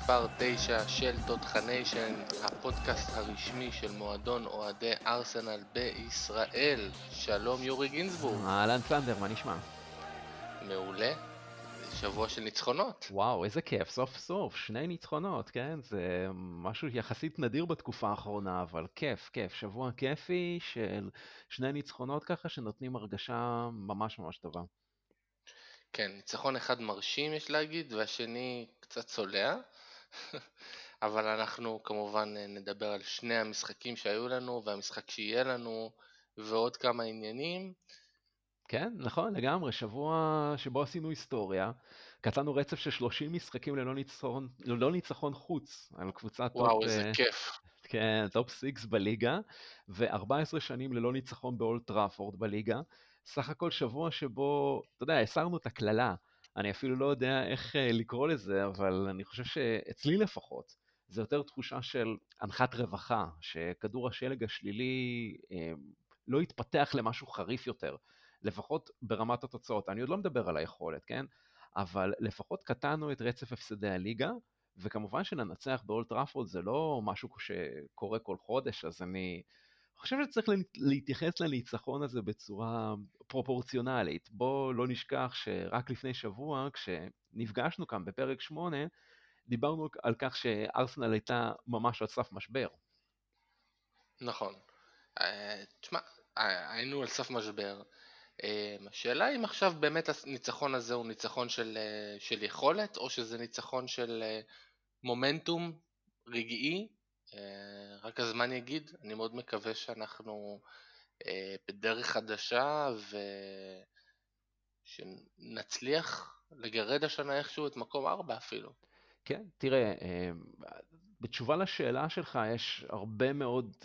מספר 9 של תותחניישן, הפודקאסט הרשמי של מועדון אוהדי ארסנל בישראל. שלום יורי גינזבורג. אהלן סנדר, מה נשמע? מעולה. שבוע של ניצחונות. וואו, איזה כיף, סוף סוף, שני ניצחונות, כן? זה משהו יחסית נדיר בתקופה האחרונה, אבל כיף, כיף. שבוע כיפי של שני ניצחונות ככה, שנותנים הרגשה ממש ממש טובה. כן, ניצחון אחד מרשים יש להגיד, והשני קצת צולע, אבל אנחנו כמובן נדבר על שני המשחקים שהיו לנו, והמשחק שיהיה לנו, ועוד כמה עניינים. כן, נכון, לגמרי, שבוע שבו עשינו היסטוריה, קטענו רצף של 30 משחקים ללא ניצחון, ללא ניצחון חוץ על וואו, top... איזה uh, כיף. כן, top 6 בליגה, ו-14 שנים ללא ניצחון באולד טראפורד בליגה. סך הכל שבוע שבו, אתה יודע, הסרנו את הקללה. אני אפילו לא יודע איך uh, לקרוא לזה, אבל אני חושב שאצלי לפחות, זה יותר תחושה של אנחת רווחה, שכדור השלג השלילי uh, לא יתפתח למשהו חריף יותר. לפחות ברמת התוצאות. אני עוד לא מדבר על היכולת, כן? אבל לפחות קטענו את רצף הפסדי הליגה, וכמובן שננצח באולטראפורד זה לא משהו שקורה כל חודש, אז אני חושב שצריך להתייחס לניצחון הזה בצורה פרופורציונלית. בואו לא נשכח שרק לפני שבוע, כשנפגשנו כאן בפרק 8, דיברנו על כך שארסנל הייתה ממש על סף משבר. נכון. אה, תשמע, אה, היינו על סף משבר. אמ, השאלה אם עכשיו באמת הניצחון הזה הוא ניצחון של, אה, של יכולת או שזה ניצחון של אה, מומנטום רגעי, אה, רק הזמן יגיד, אני מאוד מקווה שאנחנו בדרך חדשה ושנצליח לגרד השנה איכשהו את מקום ארבע אפילו. כן, תראה, בתשובה לשאלה שלך יש הרבה מאוד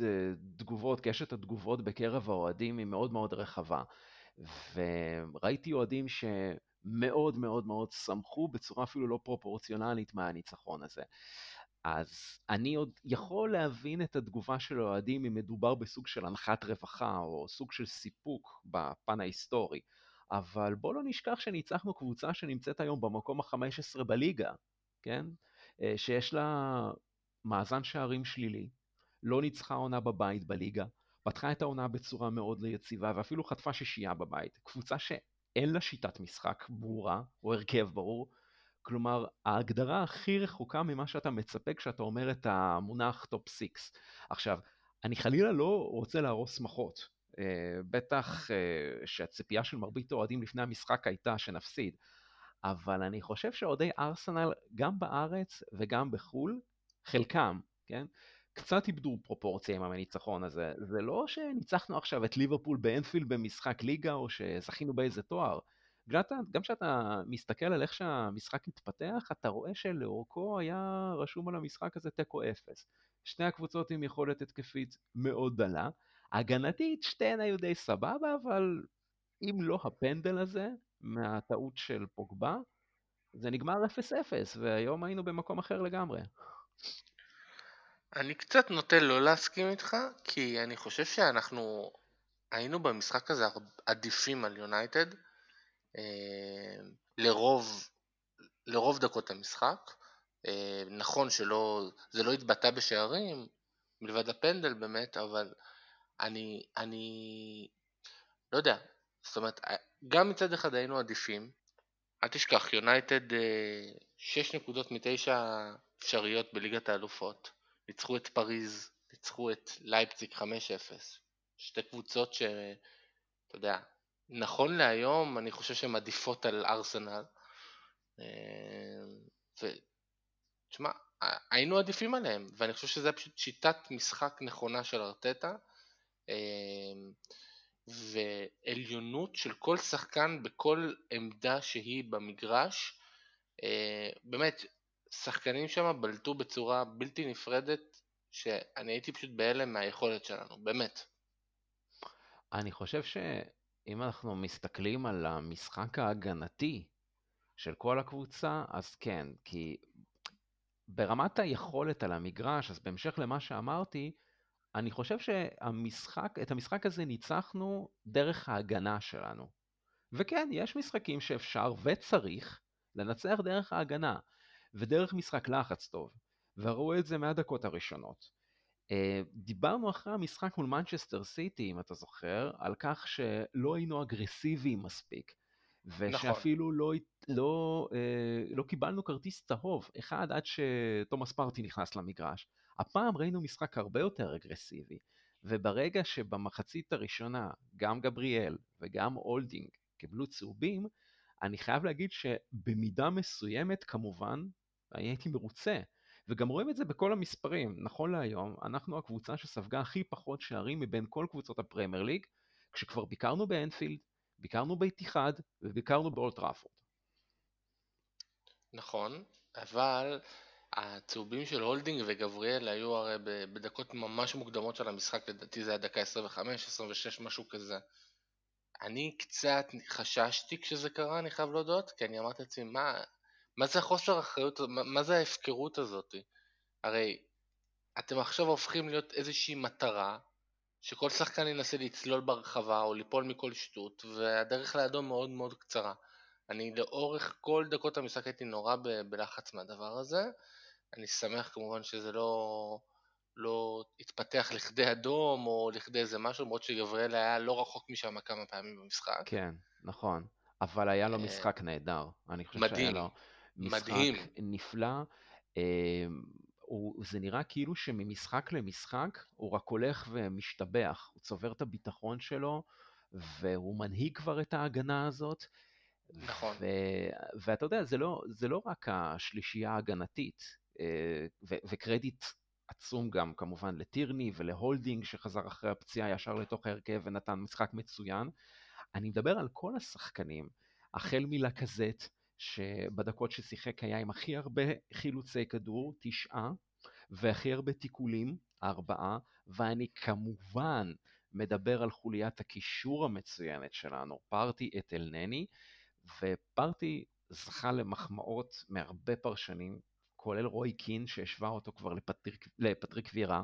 תגובות, קשת התגובות בקרב האוהדים היא מאוד מאוד רחבה. וראיתי אוהדים שמאוד מאוד מאוד שמחו בצורה אפילו לא פרופורציונלית מהניצחון הזה. אז אני עוד יכול להבין את התגובה של האוהדים אם מדובר בסוג של הנחת רווחה או סוג של סיפוק בפן ההיסטורי. אבל בוא לא נשכח שניצחנו קבוצה שנמצאת היום במקום ה-15 בליגה, כן? אה, שיש לה מאזן שערים שלילי, לא ניצחה עונה בבית בליגה, פתחה את העונה בצורה מאוד לא יציבה ואפילו חטפה שישייה בבית. קבוצה שאין לה שיטת משחק ברורה או הרכב ברור. כלומר, ההגדרה הכי רחוקה ממה שאתה מצפה כשאתה אומר את המונח top six. עכשיו, אני חלילה לא רוצה להרוס שמחות. אה, בטח אה, שהציפייה של מרבית האוהדים לפני המשחק הייתה שנפסיד. אבל אני חושב שאוהדי ארסנל, גם בארץ וגם בחו"ל, חלקם, כן? קצת איבדו פרופורציה עם הניצחון הזה. זה לא שניצחנו עכשיו את ליברפול באנפילד במשחק ליגה, או שזכינו באיזה תואר. גם כשאתה מסתכל על איך שהמשחק התפתח, אתה רואה שלאורכו היה רשום על המשחק הזה תיקו אפס. שתי הקבוצות עם יכולת התקפית מאוד דלה. הגנתית, שתיהן היו די סבבה, אבל אם לא הפנדל הזה, מהטעות של פוגבה, זה נגמר 0-0, והיום היינו במקום אחר לגמרי. אני קצת נוטה לא להסכים איתך, כי אני חושב שאנחנו היינו במשחק הזה עדיפים על יונייטד לרוב, לרוב דקות המשחק. אה, נכון שלא, זה לא התבטא בשערים, מלבד הפנדל באמת, אבל אני, אני לא יודע, זאת אומרת, גם מצד אחד היינו עדיפים, אל תשכח, יונייטד 6 אה, נקודות מתשע אפשריות בליגת האלופות. ניצחו את פריז, ניצחו את לייפציג 5-0. שתי קבוצות שאתה יודע, נכון להיום אני חושב שהן עדיפות על ארסנל. ותשמע, היינו עדיפים עליהם, ואני חושב שזה פשוט שיטת משחק נכונה של ארטטה. ועליונות של כל שחקן בכל עמדה שהיא במגרש. באמת, שחקנים שם בלטו בצורה בלתי נפרדת, שאני הייתי פשוט בהלם מהיכולת שלנו, באמת. אני חושב שאם אנחנו מסתכלים על המשחק ההגנתי של כל הקבוצה, אז כן, כי ברמת היכולת על המגרש, אז בהמשך למה שאמרתי, אני חושב שהמשחק, את המשחק הזה ניצחנו דרך ההגנה שלנו. וכן, יש משחקים שאפשר וצריך לנצח דרך ההגנה. ודרך משחק לחץ טוב, וראו את זה מהדקות הראשונות. אה, דיברנו אחרי המשחק מול מנצ'סטר סיטי, אם אתה זוכר, על כך שלא היינו אגרסיביים מספיק. נכון. ושאפילו נכון. לא, לא, לא, לא קיבלנו כרטיס צהוב, אחד עד שתומאס פרטי נכנס למגרש. הפעם ראינו משחק הרבה יותר אגרסיבי, וברגע שבמחצית הראשונה גם גבריאל וגם הולדינג קיבלו צהובים, אני חייב להגיד שבמידה מסוימת כמובן הייתי מרוצה. וגם רואים את זה בכל המספרים. נכון להיום, אנחנו הקבוצה שספגה הכי פחות שערים מבין כל קבוצות הפרמייר ליג, כשכבר ביקרנו באנפילד, ביקרנו באיתיחאד וביקרנו באולד טראפורד. נכון, אבל הצהובים של הולדינג וגבריאל היו הרי בדקות ממש מוקדמות של המשחק, לדעתי זה היה דקה 25, 26, משהו כזה. אני קצת חששתי כשזה קרה, אני חייב להודות, כי אני אמרתי לעצמי, מה, מה זה החוסר אחריות, מה, מה זה ההפקרות הזאת? הרי אתם עכשיו הופכים להיות איזושהי מטרה שכל שחקן ינסה לצלול ברחבה או ליפול מכל שטות, והדרך לאדום מאוד מאוד קצרה. אני לאורך כל דקות המשחק הייתי נורא ב- בלחץ מהדבר הזה. אני שמח כמובן שזה לא, לא התפתח לכדי אדום או לכדי איזה משהו, למרות שגבריאל היה לא רחוק משם כמה פעמים במשחק. כן, נכון. אבל היה לו אה, משחק נהדר. אני חושב מדהים, שהיה לו משחק מדהים. נפלא. אמ, הוא, זה נראה כאילו שממשחק למשחק הוא רק הולך ומשתבח, הוא צובר את הביטחון שלו והוא מנהיג כבר את ההגנה הזאת. נכון. ו, ואתה יודע, זה לא, זה לא רק השלישייה ההגנתית, אה, ו, וקרדיט עצום גם כמובן לטירני ולהולדינג שחזר אחרי הפציעה ישר לתוך ההרכב ונתן משחק מצוין. אני מדבר על כל השחקנים, החל מלקזט, שבדקות ששיחק היה עם הכי הרבה חילוצי כדור, תשעה, והכי הרבה תיקולים, ארבעה, ואני כמובן מדבר על חוליית הקישור המצוינת שלנו, פארטי את אלנני, ופארטי זכה למחמאות מהרבה פרשנים, כולל רוי קין שהשווה אותו כבר לפטריק, לפטריק וירה,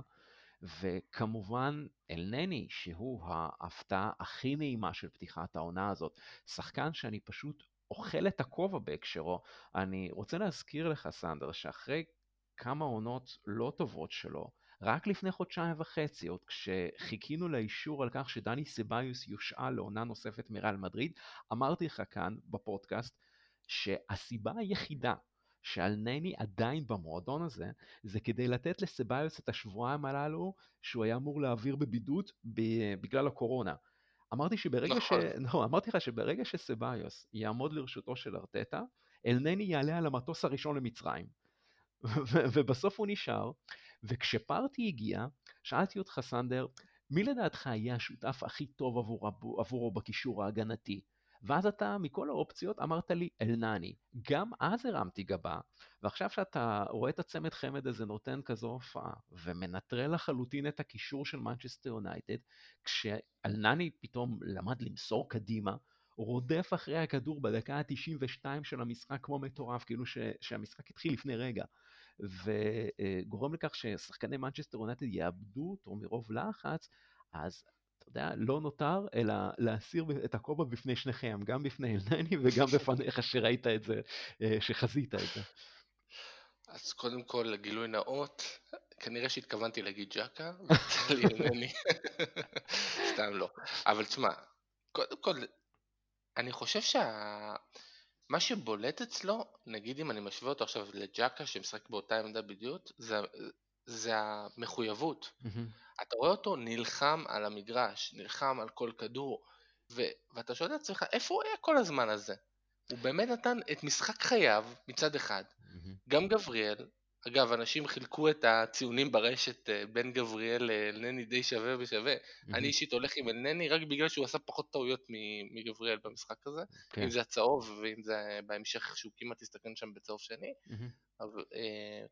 וכמובן אלנני שהוא ההפתעה הכי נעימה של פתיחת העונה הזאת, שחקן שאני פשוט אוכל את הכובע בהקשרו. אני רוצה להזכיר לך, סנדר, שאחרי כמה עונות לא טובות שלו, רק לפני חודשיים וחצי, עוד כשחיכינו לאישור על כך שדני סביוס יושאל לעונה נוספת מריאל מדריד, אמרתי לך כאן בפודקאסט שהסיבה היחידה שעל נייני עדיין במועדון הזה, זה כדי לתת לסביוס את השבועיים הללו שהוא היה אמור להעביר בבידוד בגלל הקורונה. אמרתי שברגע נכון. ש... לא, אמרתי לך שברגע שסביוס יעמוד לרשותו של ארטטה, אלנני יעלה על המטוס הראשון למצרים. ובסוף הוא נשאר, וכשפרטי הגיע, שאלתי אותך סנדר, מי לדעתך יהיה השותף הכי טוב עבור, עבורו בקישור ההגנתי? ואז אתה, מכל האופציות, אמרת לי אלנני. גם אז הרמתי גבה, ועכשיו שאתה רואה את הצמד חמד הזה נותן כזו הופעה, ומנטרל לחלוטין את הקישור של מנצ'סטר יונייטד, כשאלנני פתאום למד למסור קדימה, רודף אחרי הכדור בדקה ה-92 של המשחק כמו מטורף, כאילו ש, שהמשחק התחיל לפני רגע. וגורם לכך ששחקני מנצ'סטר יונייטד יאבדו אותו מרוב לחץ, אז יודע, לא נותר אלא להסיר את הכובע בפני שניכם, גם בפני אלנני וגם בפניך שראית את זה, אה, שחזית את זה. אז קודם כל, גילוי נאות, כנראה שהתכוונתי להגיד ג'קה, לי אלנני. סתם לא. אבל תשמע, קודם כל, אני חושב שה... מה שבולט אצלו, נגיד אם אני משווה אותו עכשיו לג'קה שמשחק באותה עמדה בדיוק, זה, זה המחויבות. Mm-hmm. אתה רואה אותו נלחם על המגרש, נלחם על כל כדור, ו- ואתה שואל את עצמך, איפה הוא היה כל הזמן הזה? הוא באמת נתן את משחק חייו מצד אחד, mm-hmm. גם גבריאל, אגב, אנשים חילקו את הציונים ברשת אה, בין גבריאל לאלנני די שווה בשווה. Mm-hmm. אני אישית הולך עם אלנני רק בגלל שהוא עשה פחות טעויות מגבריאל במשחק הזה. Okay. כן. אם זה הצהוב ואם זה בהמשך שהוא כמעט הסתכן שם בצהוב שני. Mm-hmm. אבל אה,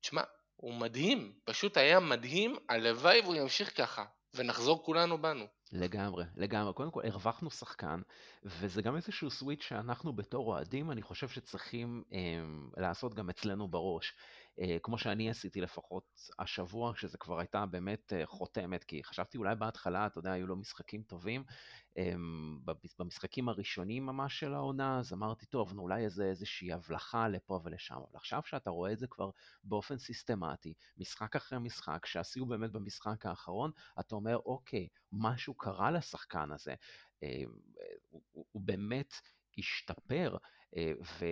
תשמע, הוא מדהים, פשוט היה מדהים, הלוואי והוא ימשיך ככה, ונחזור כולנו בנו. לגמרי, לגמרי. קודם כל, הרווחנו שחקן, וזה גם איזשהו סוויץ' שאנחנו בתור אוהדים, אני חושב שצריכים אה, לעשות גם אצלנו בראש. אה, כמו שאני עשיתי לפחות השבוע, כשזה כבר הייתה באמת אה, חותמת, כי חשבתי אולי בהתחלה, אתה יודע, היו לו משחקים טובים. אה, במשחקים הראשונים ממש של העונה, אז אמרתי, טוב, נו, אולי איזה, איזושהי הבלחה לפה ולשם. אבל עכשיו שאתה רואה את זה כבר באופן סיסטמטי, משחק אחרי משחק, שעשינו באמת במשחק האחרון, אתה אומר, אוקיי, משהו קרה לשחקן הזה. הוא, הוא באמת השתפר, ו...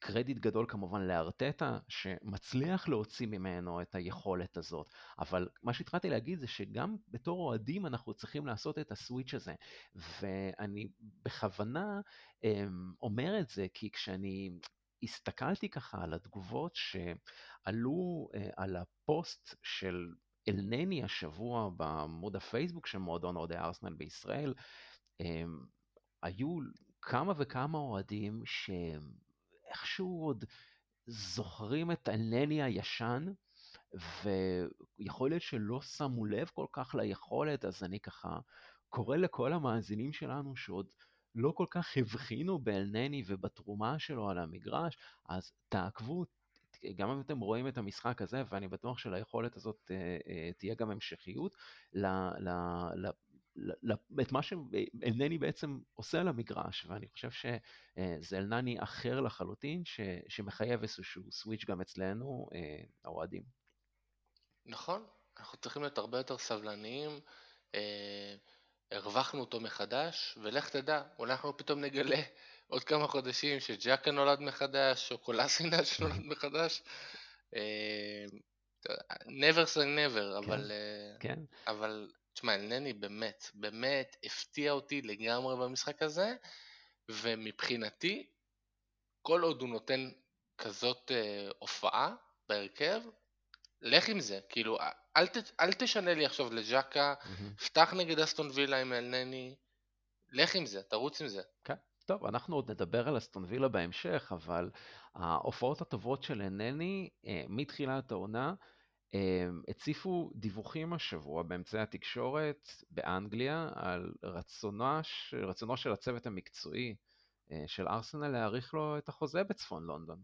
קרדיט גדול כמובן לארטטה, שמצליח להוציא ממנו את היכולת הזאת. אבל מה שהתחלתי להגיד זה שגם בתור אוהדים אנחנו צריכים לעשות את הסוויץ' הזה. ואני בכוונה אמ, אומר את זה, כי כשאני הסתכלתי ככה על התגובות שעלו אה, על הפוסט של אלנני השבוע בעמוד הפייסבוק של מועדון אוהדי ארסנל בישראל, אמ, היו כמה וכמה אוהדים שהם איכשהו עוד זוכרים את הנני הישן, ויכול להיות שלא שמו לב כל כך ליכולת, אז אני ככה קורא לכל המאזינים שלנו שעוד לא כל כך הבחינו באלנני ובתרומה שלו על המגרש, אז תעקבו, גם אם אתם רואים את המשחק הזה, ואני בטוח שליכולת הזאת אה, אה, תהיה גם המשכיות, את מה שאלנני בעצם עושה על המגרש, ואני חושב שזה אלנני אחר לחלוטין, ש, שמחייב איזשהו סוויץ' גם אצלנו, אה, האוהדים. נכון, אנחנו צריכים להיות הרבה יותר סבלניים, אה, הרווחנו אותו מחדש, ולך תדע, אולי אנחנו פתאום נגלה עוד כמה חודשים שג'קה נולד מחדש, או קולאסינאץ' שנולד מחדש. אה, never say never, אבל, כן, אה, כן. אבל תשמע, אלנני באמת, באמת הפתיע אותי לגמרי במשחק הזה, ומבחינתי, כל עוד הוא נותן כזאת אה, הופעה בהרכב, לך עם זה, כאילו, אל, ת, אל תשנה לי עכשיו לז'קה, mm-hmm. פתח נגד אסטון וילה עם אלנני, לך עם זה, תרוץ עם זה. כן, טוב, אנחנו עוד נדבר על אסטון וילה בהמשך, אבל ההופעות הטובות של אלנני, אה, מתחילת העונה, הציפו דיווחים השבוע באמצעי התקשורת באנגליה על רצונה, רצונו של הצוות המקצועי אה, של ארסנל להאריך לו את החוזה בצפון לונדון.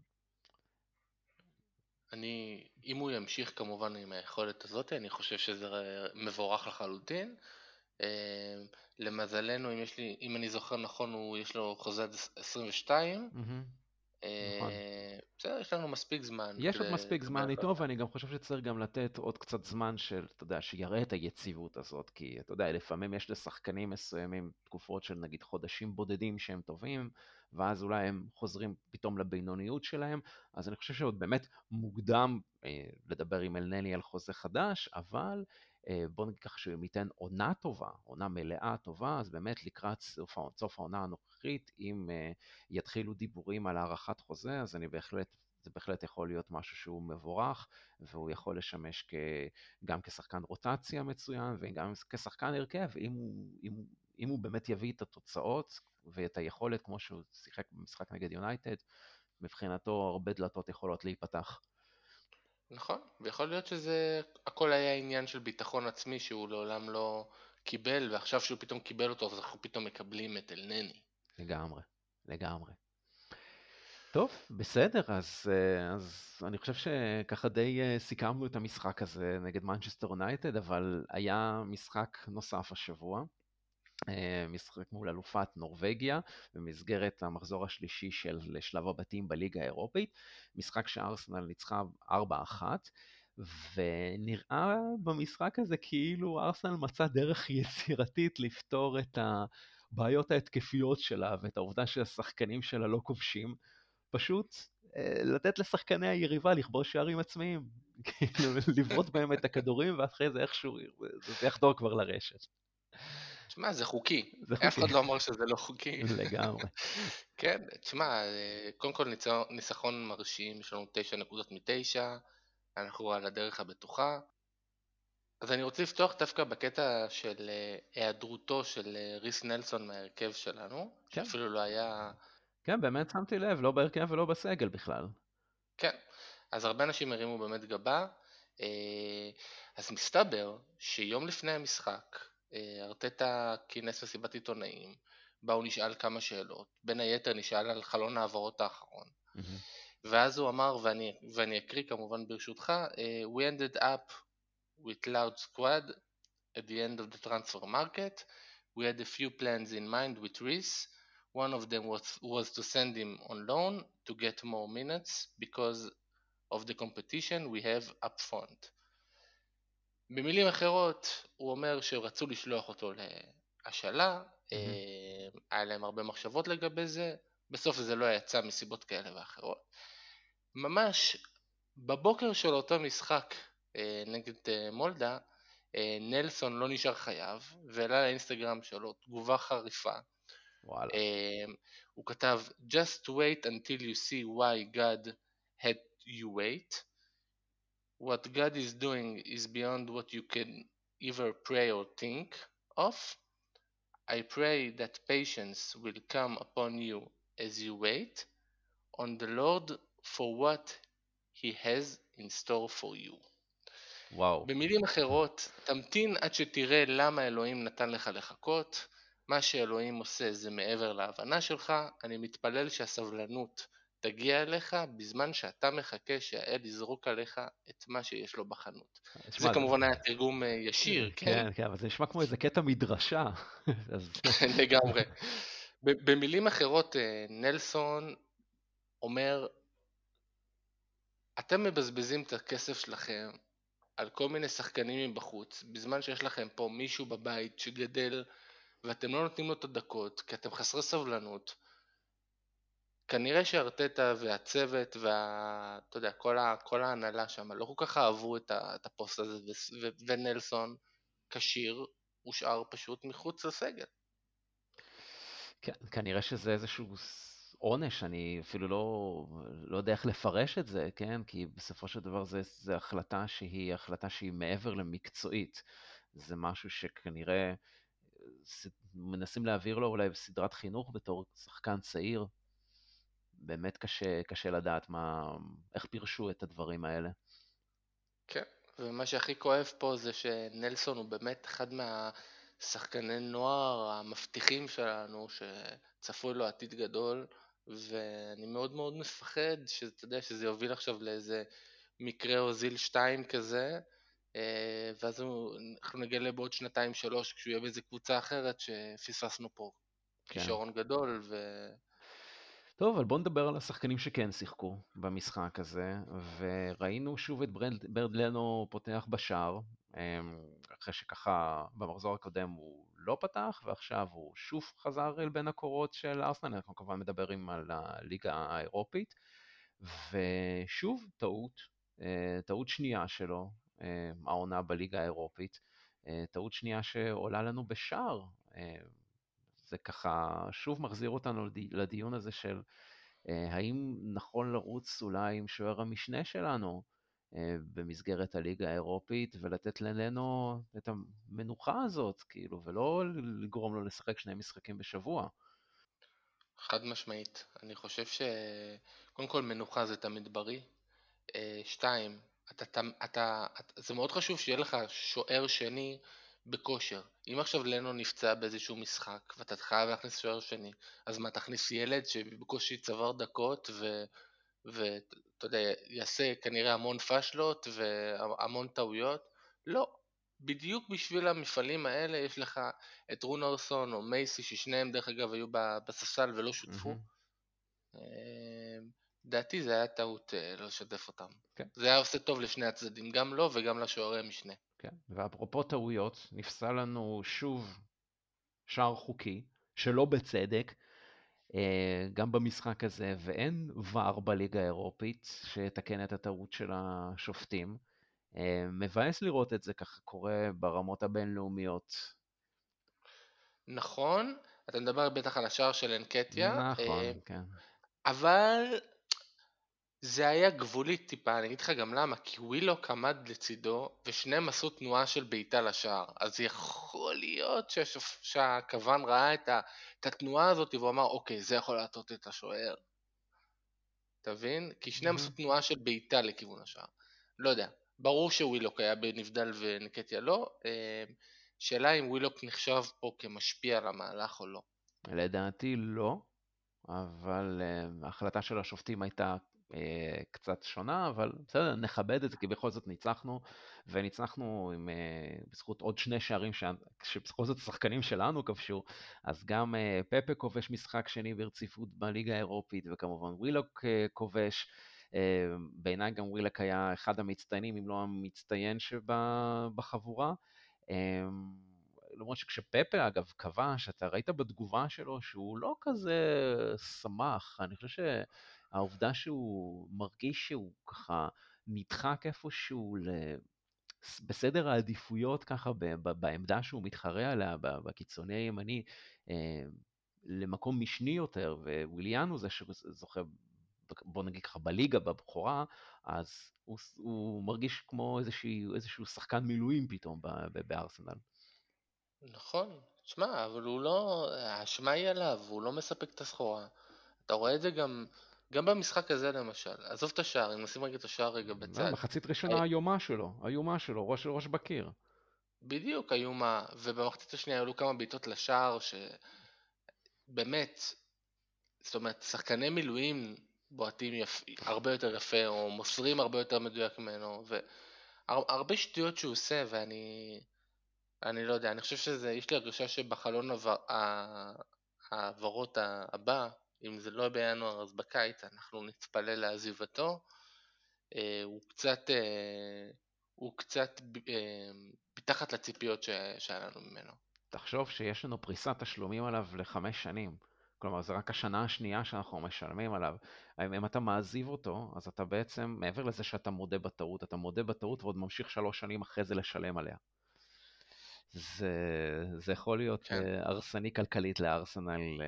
אני, אם הוא ימשיך כמובן עם היכולת הזאת, אני חושב שזה מבורך לחלוטין. אמ, למזלנו, אם, יש לי, אם אני זוכר נכון, הוא, יש לו חוזה עד 22. Mm-hmm. נכון. אה, בסדר, יש לנו מספיק זמן. יש עוד מספיק זמן איתו, ואני גם חושב שצריך גם לתת עוד קצת זמן של, אתה יודע, שיראה את היציבות הזאת, כי אתה יודע, לפעמים יש לשחקנים מסוימים תקופות של נגיד חודשים בודדים שהם טובים, ואז אולי הם חוזרים פתאום לבינוניות שלהם, אז אני חושב שעוד באמת מוקדם אה, לדבר עם אלנני על חוזה חדש, אבל בוא נגיד ככה שהוא ייתן עונה טובה, עונה מלאה טובה, אז באמת לקראת סוף, סוף העונה הנוכחית, אם uh, יתחילו דיבורים על הארכת חוזה, אז אני בהחלט, זה בהחלט יכול להיות משהו שהוא מבורך, והוא יכול לשמש כ, גם כשחקן רוטציה מצוין, וגם כשחקן הרכב, אם הוא, אם, אם הוא באמת יביא את התוצאות ואת היכולת, כמו שהוא שיחק במשחק נגד יונייטד, מבחינתו הרבה דלתות יכולות להיפתח. נכון, ויכול להיות שזה הכל היה עניין של ביטחון עצמי שהוא לעולם לא קיבל, ועכשיו שהוא פתאום קיבל אותו, אז אנחנו פתאום מקבלים את אלנני. לגמרי, לגמרי. טוב, בסדר, אז, אה, אז אני חושב שככה די אה, סיכמנו את המשחק הזה נגד מנצ'סטר יונייטד, אבל היה משחק נוסף השבוע, משחק מול אלופת נורבגיה במסגרת המחזור השלישי של שלב הבתים בליגה האירופית, משחק שארסנל ניצחה 4-1 ונראה במשחק הזה כאילו ארסנל מצא דרך יצירתית לפתור את הבעיות ההתקפיות שלה ואת העובדה שהשחקנים שלה לא כובשים, פשוט אה, לתת לשחקני היריבה לכבוש שערים עצמיים, כאילו לבעוט בהם את הכדורים ואחרי זה איכשהו זה יחדור כבר לרשת. תשמע, זה חוקי. זה חוקי. אף אחד לא אמר שזה לא חוקי. לגמרי. כן, תשמע, קודם כל ניצחון מרשים, יש לנו תשע נקודות מתשע, אנחנו על הדרך הבטוחה. אז אני רוצה לפתוח דווקא בקטע של אה, היעדרותו של אה, ריס נלסון מההרכב שלנו, כן. שאפילו לא היה... כן, באמת שמתי לב, לא בהרכב ולא בסגל בכלל. כן, אז הרבה אנשים הרימו באמת גבה. אה, אז מסתבר שיום לפני המשחק, אה, ארטטה כינס מסיבת עיתונאים, בה הוא נשאל כמה שאלות, בין היתר נשאל על חלון העברות האחרון. ואז הוא אמר, ואני, ואני אקריא כמובן ברשותך, אה, We ended up with loud squad at the end of the transfer market. We had a few plans in mind with Reese. One of them was, was to send him on loan to get more minutes because of the competition we have up front. במילים אחרות, הוא אומר שרצו לשלוח אותו להשאלה, mm-hmm. היה להם הרבה מחשבות לגבי זה, בסוף זה לא יצא מסיבות כאלה ואחרות. ממש בבוקר של אותו משחק אה, נגד אה, מולדה, נלסון לא נשאר חייב, והעלה לאינסטגרם שלו תגובה חריפה. וואלה. הוא כתב Just wait until you see why God had you wait. What God is doing is beyond what you can either pray or think of. I pray that patience will come upon you as you wait on the Lord for what He has in store for you. וואו. במילים אחרות, תמתין עד שתראה למה אלוהים נתן לך לחכות. מה שאלוהים עושה זה מעבר להבנה שלך. אני מתפלל שהסבלנות תגיע אליך בזמן שאתה מחכה שהאל יזרוק עליך את מה שיש לו בחנות. זה כמובן היה תרגום ישיר, כן? כן, כן, אבל זה נשמע כמו איזה קטע מדרשה. לגמרי. במילים אחרות, נלסון אומר, אתם מבזבזים את הכסף שלכם על כל מיני שחקנים מבחוץ, בזמן שיש לכם פה מישהו בבית שגדל ואתם לא נותנים לו את הדקות, כי אתם חסרי סבלנות. כנראה שארטטה והצוות וה... אתה יודע, כל, ה... כל ההנהלה שם לא כל כך אהבו את, ה... את הפוסט הזה, ו... ונלסון כשיר הושאר פשוט מחוץ לסגל. כן, כנראה שזה איזשהו עונש, אני אפילו לא, לא יודע איך לפרש את זה, כן? כי בסופו של דבר זו החלטה שהיא החלטה שהיא מעבר למקצועית. זה משהו שכנראה מנסים להעביר לו אולי בסדרת חינוך בתור שחקן צעיר. באמת קשה, קשה לדעת מה, איך פירשו את הדברים האלה. כן, ומה שהכי כואב פה זה שנלסון הוא באמת אחד מהשחקני נוער המבטיחים שלנו, שצפוי לו עתיד גדול. ואני מאוד מאוד מפחד שאתה יודע שזה יוביל עכשיו לאיזה מקרה אוזיל 2 כזה אה, ואז אנחנו נגלה בעוד שנתיים שלוש כשהוא יהיה באיזה קבוצה אחרת שפספסנו פה כן. כישרון גדול ו... טוב, אבל בוא נדבר על השחקנים שכן שיחקו במשחק הזה, וראינו שוב את ברד, ברד לנו פותח בשער, אמ, אחרי שככה במחזור הקודם הוא לא פתח, ועכשיו הוא שוב חזר אל בין הקורות של ארסנל, אנחנו כמובן מדברים על הליגה האירופית, ושוב טעות, אה, טעות שנייה שלו, אה, העונה בליגה האירופית, אה, טעות שנייה שעולה לנו בשער. זה ככה שוב מחזיר אותנו לדיון הזה של האם נכון לרוץ אולי עם שוער המשנה שלנו, אה, במסגרת הליגה האירופית ולתת לננו את המנוחה הזאת, כאילו, ולא לגרום לו לשחק שני משחקים בשבוע. חד משמעית. אני חושב שקודם כל מנוחה זה תמיד בריא. אה, שתיים, אתה, אתה, אתה, זה מאוד חשוב שיהיה לך שוער שני בכושר. אם עכשיו לנו נפצע באיזשהו משחק ואתה חייב להכניס שוער שני, אז מה, תכניס ילד שבקושי צבר דקות ו... ואתה יודע, יעשה כנראה המון פאשלות והמון טעויות. לא, בדיוק בשביל המפעלים האלה יש לך את רונרסון או מייסי, ששניהם דרך אגב היו בספסל ולא שותפו. Mm-hmm. לדעתי זה היה טעות לא לשתף אותם. כן. זה היה עושה טוב לשני הצדדים, גם לו וגם לשוערי המשנה. כן, ואפרופו טעויות, נפסל לנו שוב שער חוקי, שלא בצדק, אה, גם במשחק הזה, ואין ור בליגה האירופית שיתקן את הטעות של השופטים. אה, מבאס לראות את זה ככה קורה ברמות הבינלאומיות. נכון, אתה מדבר בטח על השער של אנקטיה. נכון, אה, כן. אבל זה היה גבולי טיפה, אני אגיד לך גם למה, כי ווילוק עמד לצידו ושניהם עשו תנועה של בעיטה לשער, אז יכול להיות שהשופ... שהכוון ראה את, ה... את התנועה הזאת והוא אמר אוקיי זה יכול להטות את השוער. תבין? כי שניהם עשו תנועה של בעיטה לכיוון השער. לא יודע, ברור שווילוק היה בנבדל ונקטיה לא. אה, שאלה אם ווילוק נחשב פה כמשפיע על המהלך או לא. לדעתי לא, אבל uh, ההחלטה של השופטים הייתה uh, קצת שונה, אבל בסדר, נכבד את זה, כי בכל זאת ניצחנו, וניצחנו עם, uh, בזכות עוד שני שערים ש... שבכל זאת השחקנים שלנו כבשו, אז גם uh, פפה כובש משחק שני ברציפות בליגה האירופית, וכמובן ווילוק uh, כובש. Uh, בעיניי גם ווילק היה אחד המצטיינים, אם לא המצטיין שבחבורה. Uh, למרות שכשפפה אגב כבש, אתה ראית בתגובה שלו שהוא לא כזה שמח, אני חושב שהעובדה שהוא מרגיש שהוא ככה נדחק איפשהו ל... בסדר העדיפויות ככה בעמדה שהוא מתחרה עליה, בקיצוני הימני, אה, למקום משני יותר, וויליאן הוא זה שזוכה, בוא נגיד ככה, בליגה, בבכורה, אז הוא, הוא מרגיש כמו איזשהו, איזשהו שחקן מילואים פתאום בארסנל. נכון, תשמע, אבל הוא לא, האשמה היא עליו, הוא לא מספק את הסחורה. אתה רואה את זה גם, גם במשחק הזה למשל, עזוב את השער, אם נשים רגע את השער רגע בצד. מחצית ראשונה איומה שלו, איומה שלו, ראש ראש בקיר. בדיוק, איומה, ובמחצית השנייה היו כמה בעיטות לשער, שבאמת, זאת אומרת, שחקני מילואים בועטים יפ... הרבה יותר יפה, או מוסרים הרבה יותר מדויק ממנו, והרבה שטויות שהוא עושה, ואני... אני לא יודע, אני חושב שזה, יש לי הרגשה שבחלון העברות הבא, אם זה לא בינואר אז בקיץ, אנחנו נתפלל לעזיבתו. אה, הוא קצת, אה, הוא קצת אה, מתחת לציפיות שהיה לנו ממנו. תחשוב שיש לנו פריסת תשלומים עליו לחמש שנים. כלומר, זה רק השנה השנייה שאנחנו משלמים עליו. אם אתה מעזיב אותו, אז אתה בעצם, מעבר לזה שאתה מודה בטעות, אתה מודה בטעות ועוד ממשיך שלוש שנים אחרי זה לשלם עליה. זה, זה יכול להיות כן. הרסני כלכלית לארסנל,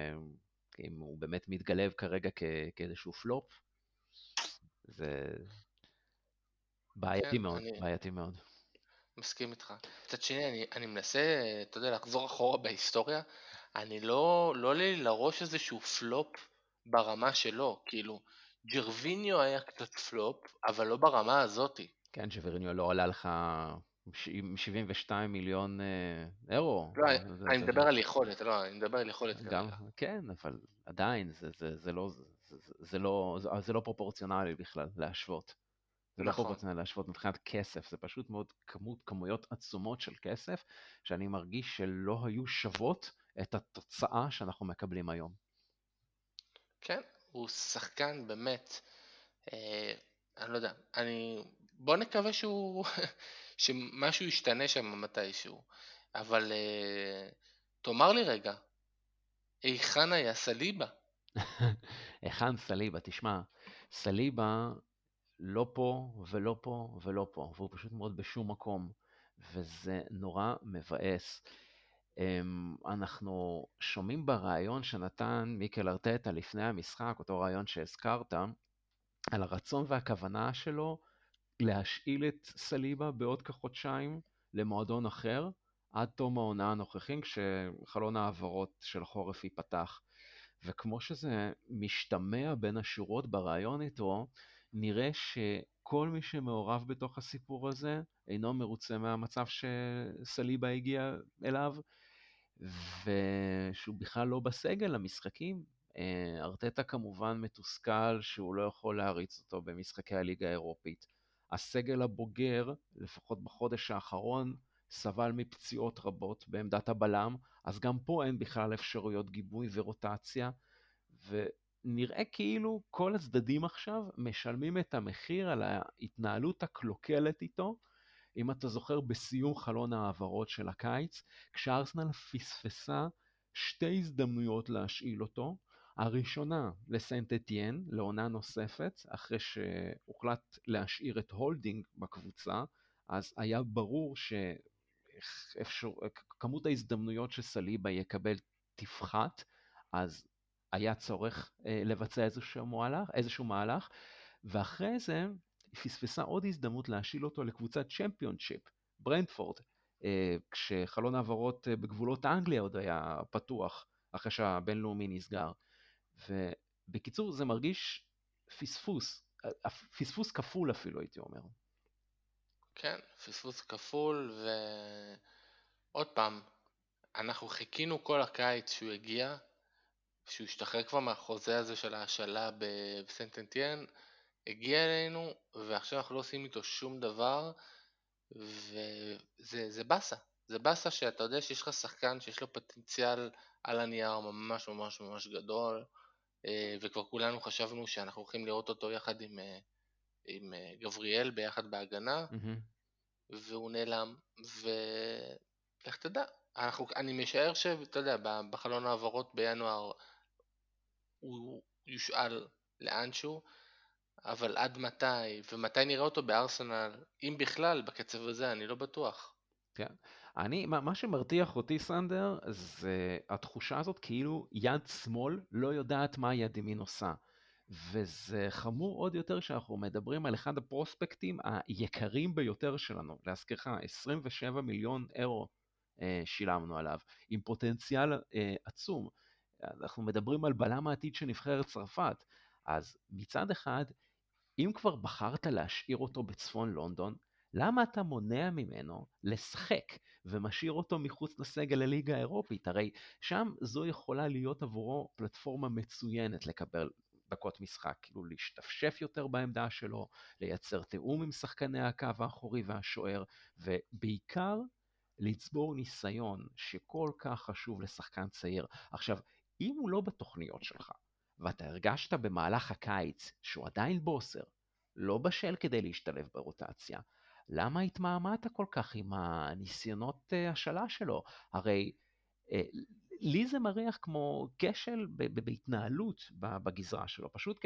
אם הוא באמת מתגלב כרגע כ, כאיזשהו פלופ. זה בעייתי כן, מאוד, אני... בעייתי מאוד. מסכים איתך. מצד שני, אני, אני מנסה, אתה יודע, לחזור אחורה בהיסטוריה, אני לא, לא עולה לי לראש איזשהו פלופ ברמה שלו, כאילו, ג'רוויניו היה קצת פלופ, אבל לא ברמה הזאתי. כן, ג'רוויניו לא עלה לך עם 72 מיליון אה, אירו. לא, אני מדבר על יכולת, לא, אני מדבר על יכולת גם, כן, אבל עדיין, זה, לא, לא, זה, לא פרופורציונלי בכלל להשוות. זה לא נכון. לא פרופורציונלי להשוות מבחינת כסף, זה פשוט מאוד כמות, כמויות עצומות של כסף, שאני מרגיש שלא היו שוות את התוצאה שאנחנו מקבלים היום. כן, הוא שחקן באמת, אה, אני לא יודע, אני, בוא נקווה שהוא, שמשהו ישתנה שם מתישהו. אבל uh, תאמר לי רגע, היכן היה סליבה? היכן סליבה? תשמע, סליבה לא פה ולא פה ולא פה, והוא פשוט מאוד בשום מקום, וזה נורא מבאס. Um, אנחנו שומעים בריאיון שנתן מיקל ארטטה לפני המשחק, אותו ריאיון שהזכרת, על הרצון והכוונה שלו להשאיל את סליבה בעוד כחודשיים למועדון אחר, עד תום העונה הנוכחים, כשחלון ההעברות של חורף ייפתח. וכמו שזה משתמע בין השורות ברעיון איתו, נראה שכל מי שמעורב בתוך הסיפור הזה אינו מרוצה מהמצב שסליבה הגיע אליו, ושהוא בכלל לא בסגל למשחקים. אה, ארטטה כמובן מתוסכל שהוא לא יכול להריץ אותו במשחקי הליגה האירופית. הסגל הבוגר, לפחות בחודש האחרון, סבל מפציעות רבות בעמדת הבלם, אז גם פה אין בכלל אפשרויות גיבוי ורוטציה, ונראה כאילו כל הצדדים עכשיו משלמים את המחיר על ההתנהלות הקלוקלת איתו. אם אתה זוכר, בסיום חלון ההעברות של הקיץ, כשארסנל פספסה שתי הזדמנויות להשאיל אותו, הראשונה לסנט אטיין לעונה נוספת, אחרי שהוחלט להשאיר את הולדינג בקבוצה, אז היה ברור שכמות ההזדמנויות שסליבה יקבל תפחת, אז היה צורך אה, לבצע איזשהו מהלך, איזשהו מהלך, ואחרי זה היא פספסה עוד הזדמנות להשיל אותו לקבוצת צ'מפיונשיפ, ברנדפורד, אה, כשחלון העברות אה, בגבולות אנגליה עוד היה פתוח, אחרי שהבינלאומי נסגר. ובקיצור זה מרגיש פספוס, פספוס כפול אפילו הייתי אומר. כן, פספוס כפול ו... עוד פעם, אנחנו חיכינו כל הקיץ שהוא הגיע, שהוא השתחרר כבר מהחוזה הזה של ההשאלה בסנטנטיאן, הגיע אלינו, ועכשיו אנחנו לא עושים איתו שום דבר, וזה באסה. זה באסה שאתה יודע שיש לך שחקן שיש לו פוטנציאל על הנייר ממש ממש ממש גדול, וכבר כולנו חשבנו שאנחנו הולכים לראות אותו יחד עם, אה, עם אה, גבריאל ביחד בהגנה, mm-hmm. והוא נעלם, ולך תדע, אנחנו, אני משער שאתה יודע, בחלון העברות בינואר הוא יושאל לאנשהו, אבל עד מתי, ומתי נראה אותו בארסנל, אם בכלל, בקצב הזה, אני לא בטוח. כן. אני, מה, מה שמרתיח אותי, סנדר, זה התחושה הזאת כאילו יד שמאל לא יודעת מה יד ימין עושה. וזה חמור עוד יותר שאנחנו מדברים על אחד הפרוספקטים היקרים ביותר שלנו. להזכירך, 27 מיליון אירו אה, שילמנו עליו, עם פוטנציאל אה, עצום. אנחנו מדברים על בלם העתיד של נבחרת צרפת. אז מצד אחד, אם כבר בחרת להשאיר אותו בצפון לונדון, למה אתה מונע ממנו לשחק ומשאיר אותו מחוץ לסגל הליגה האירופית? הרי שם זו יכולה להיות עבורו פלטפורמה מצוינת לקבל דקות משחק, כאילו להשתפשף יותר בעמדה שלו, לייצר תיאום עם שחקני הקו האחורי והשוער, ובעיקר לצבור ניסיון שכל כך חשוב לשחקן צעיר. עכשיו, אם הוא לא בתוכניות שלך, ואתה הרגשת במהלך הקיץ שהוא עדיין בוסר, לא בשל כדי להשתלב ברוטציה, למה התמהמת כל כך עם הניסיונות אה, השאלה שלו? הרי אה, לי זה מריח כמו כשל בהתנהלות בגזרה שלו, פשוט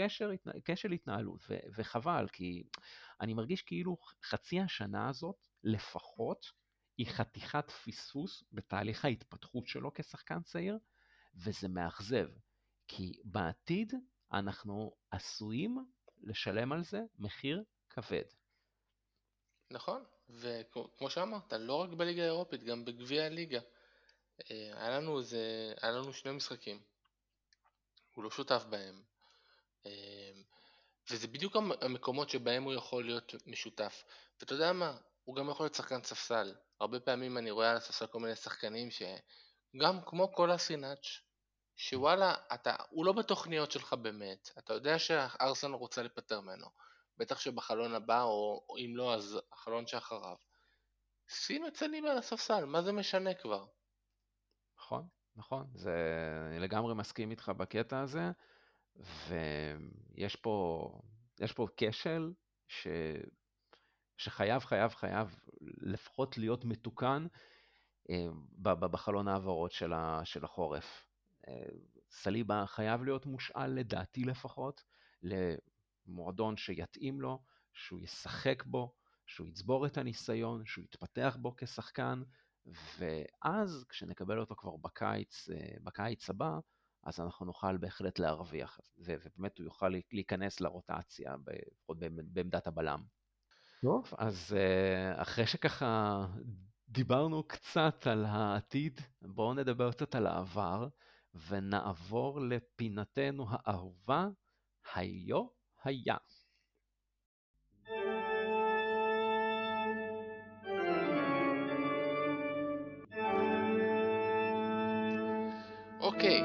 כשל התנהלות, וחבל, כי אני מרגיש כאילו חצי השנה הזאת לפחות היא חתיכת פספוס בתהליך ההתפתחות שלו כשחקן צעיר, וזה מאכזב, כי בעתיד אנחנו עשויים לשלם על זה מחיר כבד. נכון, וכמו שאמרת, לא רק בליגה האירופית, גם בגביע הליגה. אה, היה לנו, איזה, היה לנו שני משחקים, הוא לא שותף בהם, אה, וזה בדיוק המקומות שבהם הוא יכול להיות משותף. ואתה יודע מה, הוא גם יכול להיות שחקן ספסל. הרבה פעמים אני רואה על הספסל כל מיני שחקנים שגם כמו כל הסינאץ', שוואלה, אתה, הוא לא בתוכניות שלך באמת, אתה יודע שארסנל רוצה להיפטר ממנו. בטח שבחלון הבא, או, או אם לא, אז החלון שאחריו. שים את סליבה על הספסל, מה זה משנה כבר? נכון, נכון, זה, אני לגמרי מסכים איתך בקטע הזה, ויש פה, יש פה כשל ש, שחייב, חייב, חייב לפחות להיות מתוקן אה, בחלון העברות של, של החורף. אה, סליבה חייב להיות מושאל, לדעתי לפחות, מועדון שיתאים לו, שהוא ישחק בו, שהוא יצבור את הניסיון, שהוא יתפתח בו כשחקן, ואז כשנקבל אותו כבר בקיץ, אה, בקיץ הבא, אז אנחנו נוכל בהחלט להרוויח, ובאמת הוא יוכל להיכנס לרוטציה, בעמדת הבלם. טוב, אז אה, אחרי שככה דיברנו קצת על העתיד, בואו נדבר קצת על העבר, ונעבור לפינתנו האהובה, היו היה. אוקיי,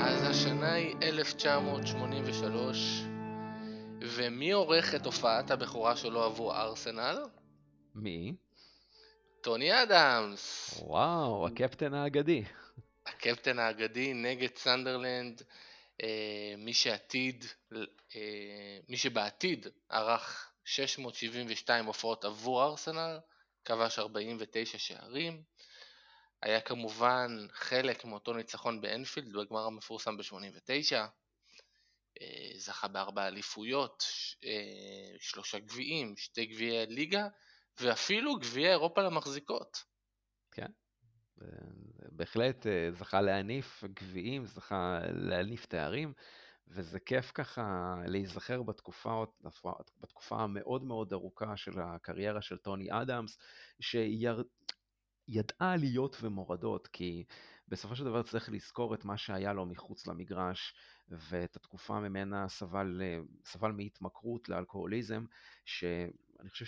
אז השנה היא 1983, ומי עורך את הופעת הבכורה שלו עבור ארסנל? מי? טוני אדמס. וואו, הקפטן האגדי. הקפטן האגדי נגד סנדרלנד מי שעתיד, אה, מי שבעתיד ערך 672 הופעות עבור ארסנל, כבש 49 שערים, היה כמובן חלק מאותו ניצחון באנפילד בגמר המפורסם ב-89, אה, זכה בארבע אליפויות, שלושה גביעים, שתי גביעי הליגה ואפילו גביע אירופה למחזיקות. כן, בהחלט אה, זכה להניף גביעים, זכה להניף תארים, וזה כיף ככה להיזכר בתקופה, בתקופה המאוד מאוד ארוכה של הקריירה של טוני אדמס, שידעה עליות ומורדות, כי בסופו של דבר צריך לזכור את מה שהיה לו מחוץ למגרש, ואת התקופה ממנה סבל, סבל מהתמכרות לאלכוהוליזם, שאני חושב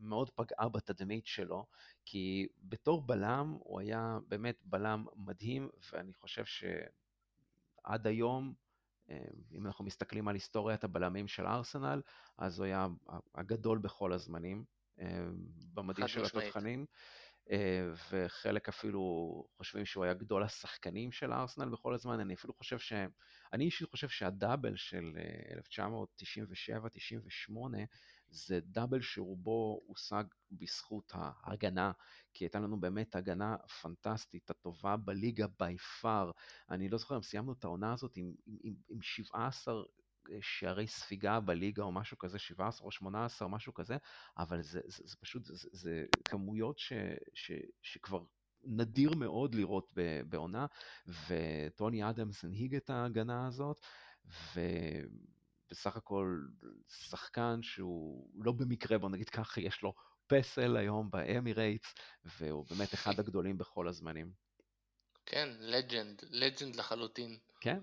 מאוד פגעה בתדמית שלו, כי בתור בלם הוא היה באמת בלם מדהים, ואני חושב שעד היום, אה, אם אנחנו מסתכלים על היסטוריית הבלמים של ארסנל, אז הוא היה הגדול בכל הזמנים, אה, במדים של התותחנים. אה, וחלק אפילו חושבים שהוא היה גדול השחקנים של ארסנל בכל הזמן. אני אפילו חושב ש... אני אישית חושב שהדאבל של 1997-98 זה דאבל שרובו הושג בזכות ההגנה, כי הייתה לנו באמת הגנה פנטסטית, הטובה בליגה בי פאר. אני לא זוכר אם סיימנו את העונה הזאת עם, עם, עם 17 אה, שערי ספיגה בליגה או משהו כזה, 17 או 18, משהו כזה, אבל זה, זה, זה פשוט, זה, זה כמויות ש, ש, שכבר נדיר מאוד לראות בעונה, וטוני אדמס הנהיג את ההגנה הזאת, ו... בסך הכל שחקן שהוא לא במקרה, בוא נגיד ככה, יש לו פסל היום באמירייטס, והוא באמת אחד הגדולים בכל הזמנים. כן, לג'נד, לג'נד לחלוטין. כן,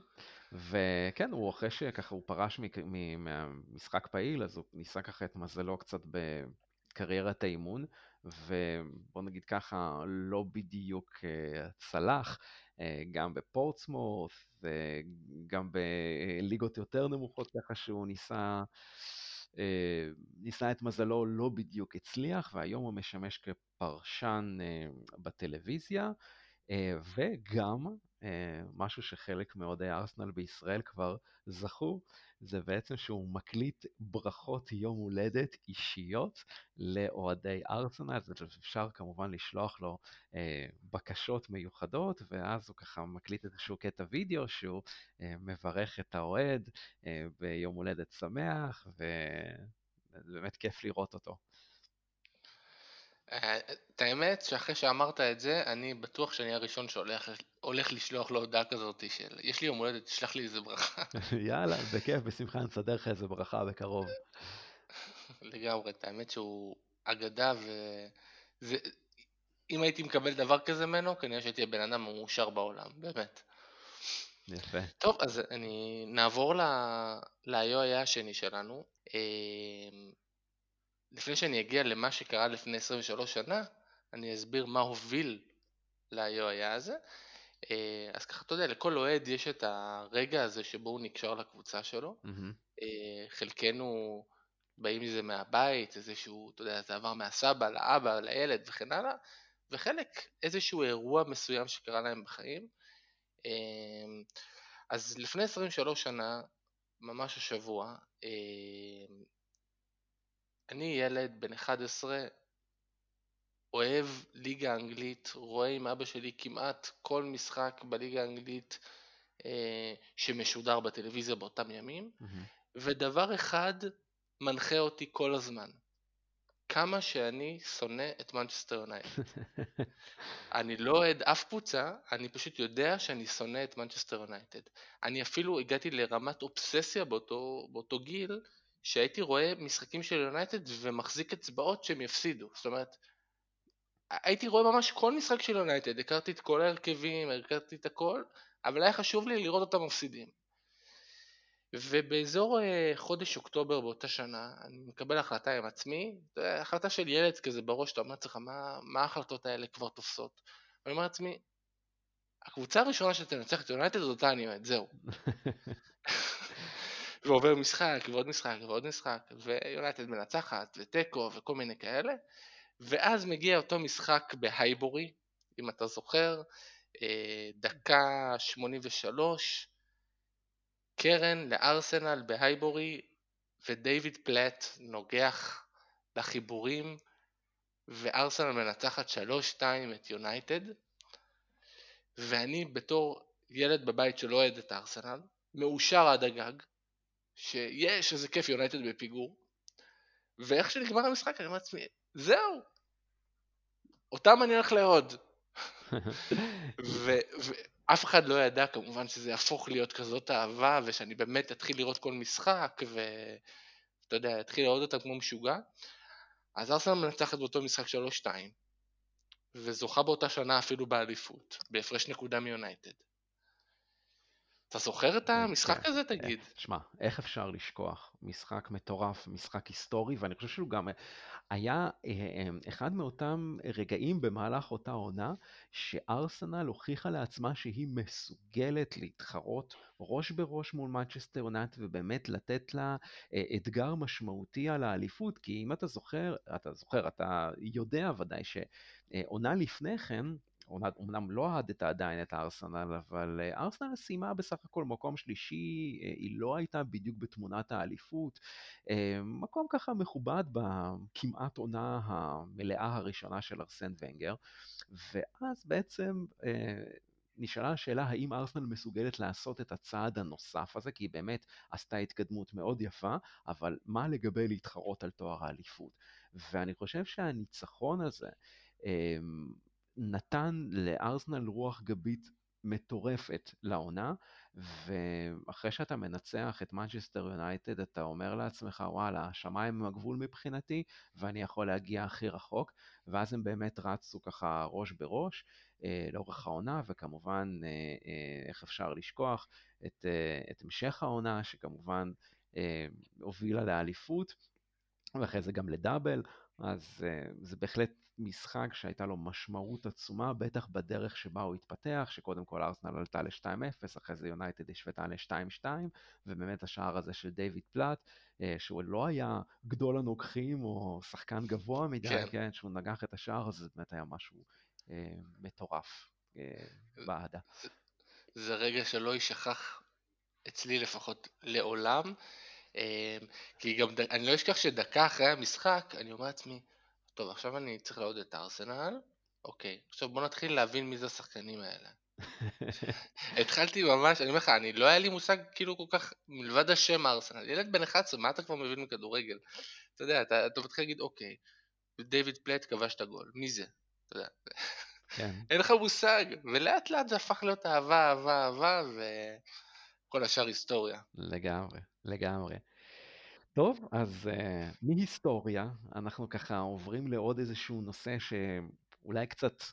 וכן, הוא אחרי שככה הוא פרש מהמשחק פעיל, אז הוא ניסה ככה את מזלו קצת בקריירת האימון, ובוא נגיד ככה, לא בדיוק אה, צלח, אה, גם בפורטסמורת, וגם בליגות יותר נמוכות, ככה שהוא ניסה, אה, ניסה את מזלו, לא בדיוק הצליח, והיום הוא משמש כפרשן בטלוויזיה, וגם משהו שחלק מאוהדי ארסנל בישראל כבר זכו, זה בעצם שהוא מקליט ברכות יום הולדת אישיות לאוהדי ארסנל, אז אפשר כמובן לשלוח לו אה, בקשות מיוחדות, ואז הוא ככה מקליט איזשהו קטע וידאו שהוא אה, מברך את האוהד אה, ביום הולדת שמח, ובאמת כיף לראות אותו. את האמת שאחרי שאמרת את זה, אני בטוח שאני הראשון שהולך לשלוח לו הודעה כזאת של יש לי יום הולדת, תשלח לי איזה ברכה. יאללה, בכיף, בשמחה נסדר לך איזה ברכה בקרוב. לגמרי, את האמת שהוא אגדה ואם הייתי מקבל דבר כזה ממנו, כנראה שהייתי הבן אדם המאושר בעולם, באמת. יפה. טוב, אז אני נעבור ל-IOI השני שלנו. לפני שאני אגיע למה שקרה לפני 23 שנה, אני אסביר מה הוביל ל-IOI הזה. אה, אז ככה, אתה יודע, לכל אוהד יש את הרגע הזה שבו הוא נקשר לקבוצה שלו. Mm-hmm. חלקנו באים מזה מהבית, איזשהו, אתה יודע, זה עבר מהסבא לאבא, לילד וכן הלאה, וחלק איזשהו אירוע מסוים שקרה להם בחיים. אה, אז לפני 23 שנה, ממש השבוע, אני ילד בן 11, אוהב ליגה אנגלית, רואה עם אבא שלי כמעט כל משחק בליגה האנגלית אה, שמשודר בטלוויזיה באותם ימים, mm-hmm. ודבר אחד מנחה אותי כל הזמן, כמה שאני שונא את מנצ'סטר יונייטד. אני לא אוהד אף קבוצה, אני פשוט יודע שאני שונא את מנצ'סטר יונייטד. אני אפילו הגעתי לרמת אובססיה באותו, באותו גיל, שהייתי רואה משחקים של יונייטד ומחזיק אצבעות שהם יפסידו. זאת אומרת, הייתי רואה ממש כל משחק של יונייטד, הכרתי את כל ההרכבים, הכרתי את הכל, אבל היה חשוב לי לראות אותם מפסידים. ובאזור אה, חודש אוקטובר באותה שנה, אני מקבל החלטה עם עצמי, החלטה של ילד כזה בראש, אתה אומר לעצמך, מה, מה ההחלטות האלה כבר תופסות? אני אומר לעצמי, הקבוצה הראשונה שתנצח את יונייטד זאת אני זהו. ועובר משחק ועוד משחק ועוד משחק ויונייטד מנצחת ותיקו וכל מיני כאלה ואז מגיע אותו משחק בהייבורי אם אתה זוכר אה, דקה 83 קרן לארסנל בהייבורי ודייוויד פלט נוגח לחיבורים וארסנל מנצחת 3-2 את יונייטד ואני בתור ילד בבית שלא אוהד את ארסנל מאושר עד הגג שיש איזה כיף יונייטד בפיגור, ואיך שנגמר המשחק אני אומר לעצמי, זהו, אותם אני הולך לאהוד. ואף אחד לא ידע כמובן שזה יהפוך להיות כזאת אהבה, ושאני באמת אתחיל לראות כל משחק, ואתה יודע, אתחיל לראות אותם כמו משוגע. אז ארסנל מנצחת באותו משחק 3-2, וזוכה באותה שנה אפילו באליפות, בהפרש נקודה מיונייטד. אתה זוכר את המשחק כן. הזה תגיד? תשמע, איך אפשר לשכוח? משחק מטורף, משחק היסטורי, ואני חושב שהוא גם היה אה, אה, אחד מאותם רגעים במהלך אותה עונה, שארסנל הוכיחה לעצמה שהיא מסוגלת להתחרות ראש בראש מול מנצ'סטר יונייטד ובאמת לתת לה אה, אתגר משמעותי על האליפות, כי אם אתה זוכר, אתה זוכר, אתה יודע ודאי שעונה לפני כן, אומנם לא אהדת עדיין את הארסנל, אבל ארסנל סיימה בסך הכל מקום שלישי, היא לא הייתה בדיוק בתמונת האליפות. מקום ככה מכובד בכמעט עונה המלאה הראשונה של ארסן ונגר, ואז בעצם נשאלה השאלה האם ארסנל מסוגלת לעשות את הצעד הנוסף הזה, כי היא באמת עשתה התקדמות מאוד יפה, אבל מה לגבי להתחרות על תואר האליפות? ואני חושב שהניצחון הזה, נתן לארסנל רוח גבית מטורפת לעונה, ואחרי שאתה מנצח את מנצ'סטר יונייטד, אתה אומר לעצמך, וואלה, השמיים הם הגבול מבחינתי, ואני יכול להגיע הכי רחוק, ואז הם באמת רצו ככה ראש בראש אה, לאורך העונה, וכמובן, אה, אה, איך אפשר לשכוח את, אה, את המשך העונה, שכמובן אה, הובילה לאליפות, ואחרי זה גם לדאבל, אז uh, זה בהחלט משחק שהייתה לו משמעות עצומה, בטח בדרך שבה הוא התפתח, שקודם כל ארסנל עלתה ל-2-0, אחרי זה יונייטד השוותה ל-2-2, ובאמת השער הזה של דיוויד פלאט, uh, שהוא לא היה גדול הנוגחים או שחקן גבוה מדי, כן, כן שהוא נגח את השער הזה, זה באמת היה משהו uh, מטורף uh, באהדה. זה רגע שלא יישכח אצלי לפחות לעולם. אמ, כי גם, אני לא אשכח שדקה אחרי המשחק, אני אומר לעצמי, טוב, עכשיו אני צריך לעוד את הארסנל, אוקיי, עכשיו בוא נתחיל להבין מי זה השחקנים האלה. התחלתי ממש, אני אומר לך, אני לא היה לי מושג כאילו כל כך, מלבד השם ארסנל, ילד בן 11, מה אתה כבר מבין מכדורגל? אתה יודע, אתה, אתה מתחיל להגיד, אוקיי, דיוויד פלט כבש את הגול, מי זה? אתה יודע, כן. אין לך מושג, ולאט לאט זה הפך להיות אהבה, אהבה, אהבה, וכל השאר היסטוריה. לגמרי, לגמרי. טוב, אז uh, מהיסטוריה אנחנו ככה עוברים לעוד איזשהו נושא שאולי קצת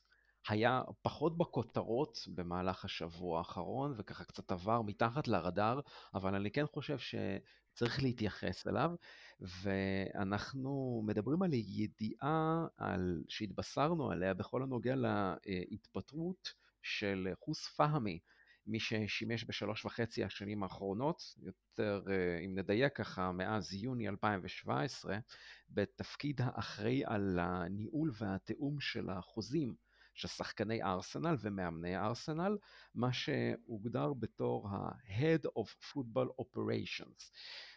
היה פחות בכותרות במהלך השבוע האחרון וככה קצת עבר מתחת לרדאר, אבל אני כן חושב שצריך להתייחס אליו, ואנחנו מדברים על ידיעה על, שהתבשרנו עליה בכל הנוגע להתפטרות של חוס פהמי מי ששימש בשלוש וחצי השנים האחרונות, יותר אה, אם נדייק ככה, מאז יוני 2017, בתפקיד האחראי על הניהול והתיאום של החוזים של שחקני ארסנל ומאמני ארסנל, מה שהוגדר בתור ה-Head of Football Operations.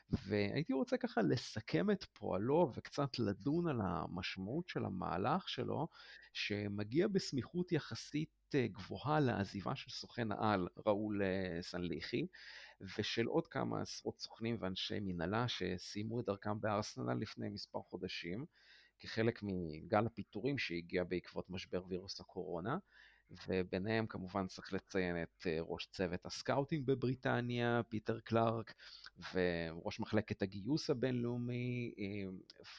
והייתי רוצה ככה לסכם את פועלו וקצת לדון על המשמעות של המהלך שלו, שמגיע בסמיכות יחסית אה, גבוהה לעזיבה של סוכן העל ראול אה, סנלהי, ושל עוד כמה עשרות סוכנים ואנשי מנהלה שסיימו את דרכם בארסנל לפני מספר חודשים, כחלק מגל הפיטורים שהגיע בעקבות משבר וירוס הקורונה. וביניהם כמובן צריך לציין את אה, ראש צוות ה scouting בבריטניה, פיטר קלארק, וראש מחלקת הגיוס הבינלאומי,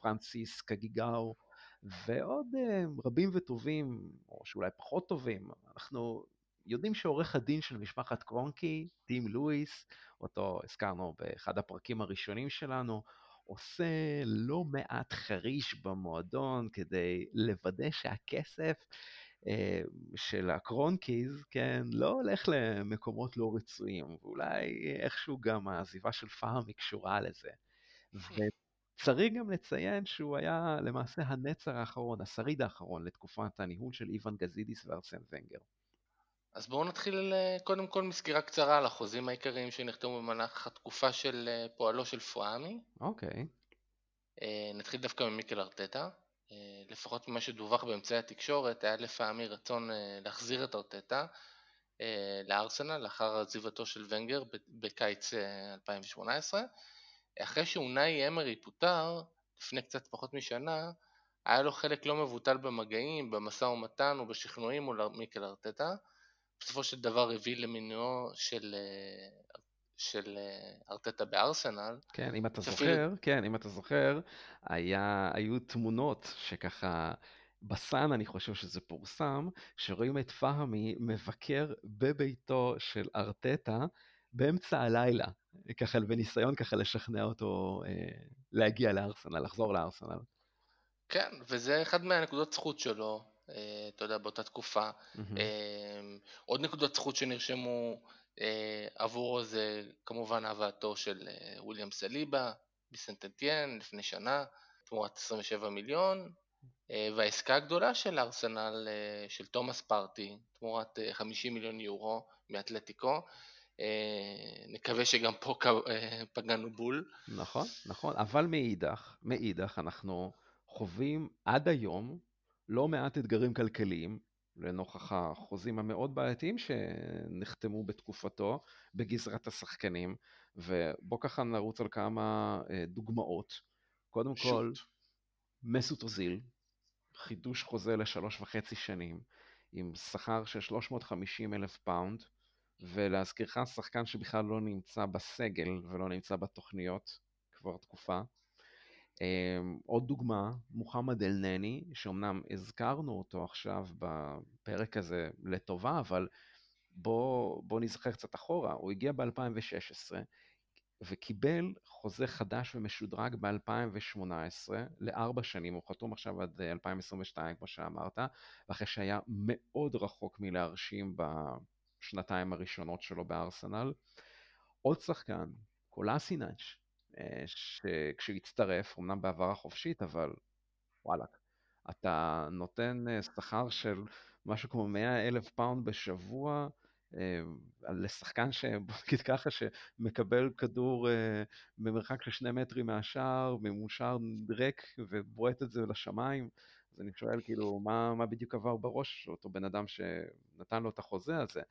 פרנסיס קגיגאו, ועוד אה, רבים וטובים, או שאולי פחות טובים. אנחנו יודעים שעורך הדין של משפחת קרונקי, טים לואיס, אותו הזכרנו באחד הפרקים הראשונים שלנו, עושה לא מעט חריש במועדון כדי לוודא שהכסף אה, של הקרונקיז, כן, לא הולך למקומות לא רצויים, ואולי איכשהו גם העזיבה של פארמי קשורה לזה. וצריך גם לציין שהוא היה למעשה הנצר האחרון, השריד האחרון לתקופת הניהול של איוון גזידיס וארסן ונגר. אז בואו נתחיל אה, קודם כל מסקירה קצרה על החוזים העיקריים שנחתמו במהלך התקופה של אה, פועלו של פואמי. אוקיי. נתחיל דווקא ממיקל ארטטה. אה, לפחות ממה שדווח באמצעי התקשורת, היה לפעמי רצון אה, להחזיר את ארטטה אה, לארסנל לאחר עזיבתו של ונגר בקיץ 2018. אחרי שאונאי אמרי פוטר, לפני קצת פחות משנה, היה לו חלק לא מבוטל במגעים, במשא ומתן ובשכנועים מול מיקל ארטטה. בסופו של דבר הביא למינויו של של אה, ארטטה בארסנל. כן, אם אתה שפיר... זוכר, כן, אם אתה זוכר, היה, היו תמונות שככה, בסאן אני חושב שזה פורסם, שרואים את פהמי מבקר בביתו של ארטטה באמצע הלילה, ככה בניסיון ככה לשכנע אותו אה, להגיע לארסנל, לחזור לארסנל. כן, וזה אחד מהנקודות זכות שלו, אה, אתה יודע, באותה תקופה. אה, עוד נקודות זכות שנרשמו עבורו זה כמובן הבאתו של אה, וויליאם סליבה מסנטנטיאן לפני שנה, תמורת 27 מיליון, אה, והעסקה הגדולה של ארסנל, אה, של תומאס פארטי, תמורת אה, 50 מיליון יורו מאתלטיקו. אה, נקווה שגם פה אה, פגענו בול. נכון, נכון, אבל מאידך, מאידך אנחנו חווים עד היום לא מעט אתגרים כלכליים לנוכח החוזים המאוד בעייתיים שנחתמו בתקופתו בגזרת השחקנים, ובוא ככה נרוץ על כמה אה, דוגמאות. קודם כל, shoot. מסוט אוזיל, חידוש חוזה לשלוש וחצי שנים, עם שכר של 350 אלף פאונד, ולהזכירך, שחקן שבכלל לא נמצא בסגל ולא נמצא בתוכניות כבר תקופה. אמ, עוד דוגמה, מוחמד אל-נני, שאומנם הזכרנו אותו עכשיו בפרק הזה לטובה, אבל בוא, בוא נזכר קצת אחורה, הוא הגיע ב-2016 וקיבל חוזה חדש ומשודרג ב-2018 לארבע שנים, הוא חתום עכשיו עד אה, 2022 כמו שאמרת, ואחרי שהיה מאוד רחוק מלהרשים בשנתיים הראשונות שלו בארסנל. עוד שחקן, קולאסינאץ', אה, שכשהוא הצטרף, אמנם בעברה חופשית, אבל וואלאק, אתה נותן אה, שכר של משהו כמו 100 אלף פאונד בשבוע אה, לשחקן שבוא נגיד ככה שמקבל כדור אה, במרחק של שני מטרים מהשער, מול שער ריק ובועט את זה לשמיים. אז אני שואל כאילו מה, מה בדיוק עבר בראש אותו בן אדם שנתן לו את החוזה הזה.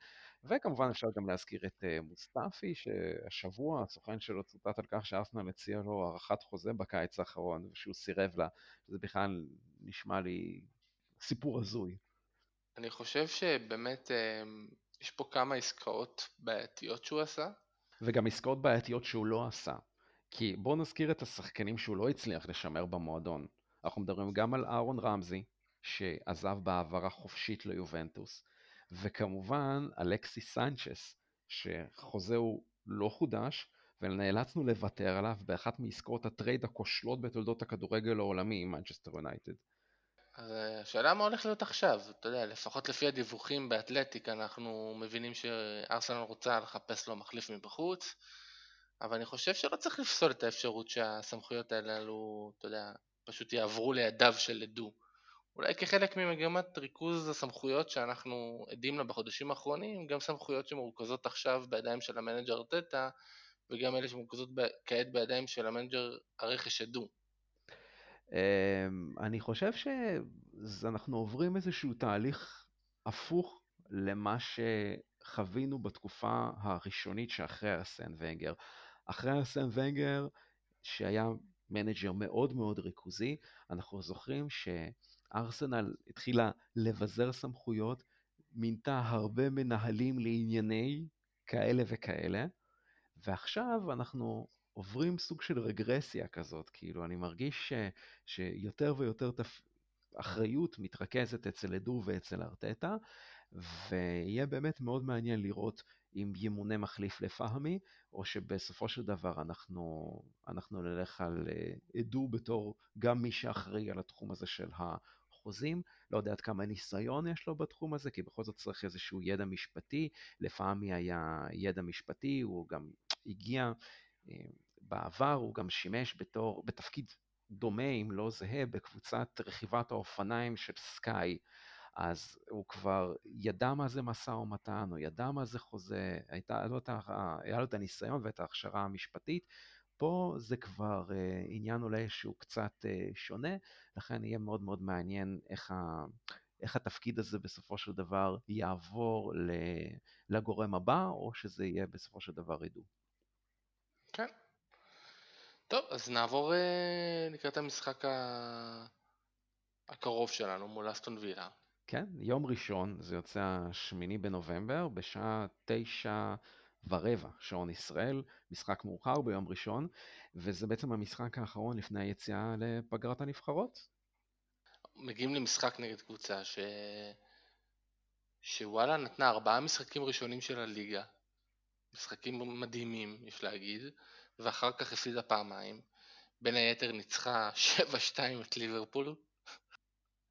וכמובן אפשר גם להזכיר את אה, מוסטפי שהשבוע הסוכן שלו צוטט על כך שארסנל הציע לו הארכת חוזה בקיץ האחרון ושהוא סירב לה, שזה בכלל נשמע לי סיפור הזוי. אני חושב שבאמת אה, יש פה כמה עסקאות בעייתיות שהוא עשה. וגם עסקאות בעייתיות שהוא לא עשה. כי בואו נזכיר את השחקנים שהוא לא הצליח לשמר במועדון. אנחנו מדברים גם על אהרון רמזי, שעזב בהעברה חופשית ליובנטוס, וכמובן אלכסי סנצ'ס, שחוזהו לא חודש, ונאלצנו לוותר עליו באחת מעסקאות הטרייד הכושלות בתולדות הכדורגל העולמי עם מנצ'סטר יונייטד. אז אה, השאלה מה הולך להיות עכשיו, אתה יודע, לפחות לפי הדיווחים באתלטיק אנחנו מבינים שארסנל רוצה לחפש לו מחליף מבחוץ, אבל אני חושב שלא צריך לפסול את האפשרות שהסמכויות הללו, אתה יודע, פשוט יעברו לידיו של עדו. אולי כחלק ממגמת ריכוז הסמכויות שאנחנו עדים לה בחודשים האחרונים, גם סמכויות שמרוכזות עכשיו בידיים של המנג'ר ארטטה, וגם אלה שמרוכזות ב- כעת בידיים של המנג'ר הרכש עדו. אמ, אני חושב שאנחנו עוברים איזשהו תהליך הפוך למה שחווינו בתקופה הראשונית שאחרי ארסן ונגר. אחרי ארסן ונגר, שהיה מנג'ר מאוד מאוד ריכוזי, אנחנו זוכרים שארסנל התחילה לבזר סמכויות, מינתה הרבה מנהלים לענייני כאלה וכאלה, ועכשיו אנחנו עוברים סוג של רגרסיה כזאת, כאילו אני מרגיש ש, שיותר ויותר תפ... אחריות מתרכזת אצל עדו ואצל ארטטה, ויהיה באמת מאוד מעניין לראות אם ימונה מחליף לפהמי, או שבסופו של דבר אנחנו, אנחנו נלך על אה, עדו בתור גם מי שאחראי על התחום הזה של החוזים. לא יודע עד כמה ניסיון יש לו בתחום הזה, כי בכל זאת צריך איזשהו ידע משפטי. לפעמי היה ידע משפטי, הוא גם הגיע אה, בעבר, הוא גם שימש בתור, בתפקיד דומה, אם לא זהה, בקבוצת רכיבת האופניים של סקאי. אז הוא כבר ידע מה זה משא ומתן, הוא ידע מה זה חוזה, הייתה לו את, היה לו את הניסיון ואת ההכשרה המשפטית. פה זה כבר אה, עניין אולי שהוא קצת אה, שונה, לכן יהיה מאוד מאוד מעניין איך, ה, איך התפקיד הזה בסופו של דבר יעבור ל, לגורם הבא, או שזה יהיה בסופו של דבר ידעו. כן. טוב, אז נעבור אה, לקראת המשחק ה... הקרוב שלנו מול אסטון וילה. כן, יום ראשון, זה יוצא השמיני בנובמבר, בשעה תשע ורבע, שעון ישראל, משחק מאוחר ביום ראשון, וזה בעצם המשחק האחרון לפני היציאה לפגרת הנבחרות. מגיעים למשחק נגד קבוצה ש... שוואלה נתנה ארבעה משחקים ראשונים של הליגה, משחקים מדהימים, יש להגיד, ואחר כך הפסידה פעמיים. בין היתר ניצחה 7-2 את ליברפול.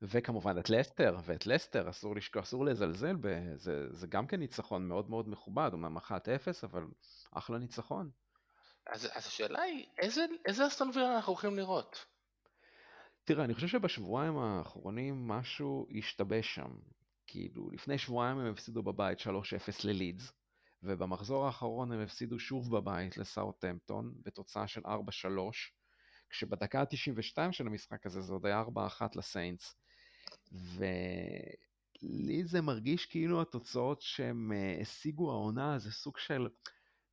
וכמובן את לסטר, ואת לסטר אסור לשכוח, אסור לזלזל, בזה, זה גם כן ניצחון מאוד מאוד מכובד, אמנם 1-0, אבל אחלה ניצחון. אז, אז השאלה היא, איזה, איזה אסטון וילה אנחנו הולכים לראות? תראה, אני חושב שבשבועיים האחרונים משהו השתבש שם. כאילו, לפני שבועיים הם הפסידו בבית 3-0 ללידס, ובמחזור האחרון הם הפסידו שוב בבית לסאוטהמפטון, בתוצאה של 4-3, כשבדקה ה-92 של המשחק הזה זה עוד היה 4-1 לסיינטס. ולי זה מרגיש כאילו התוצאות שהם אה, השיגו העונה זה סוג של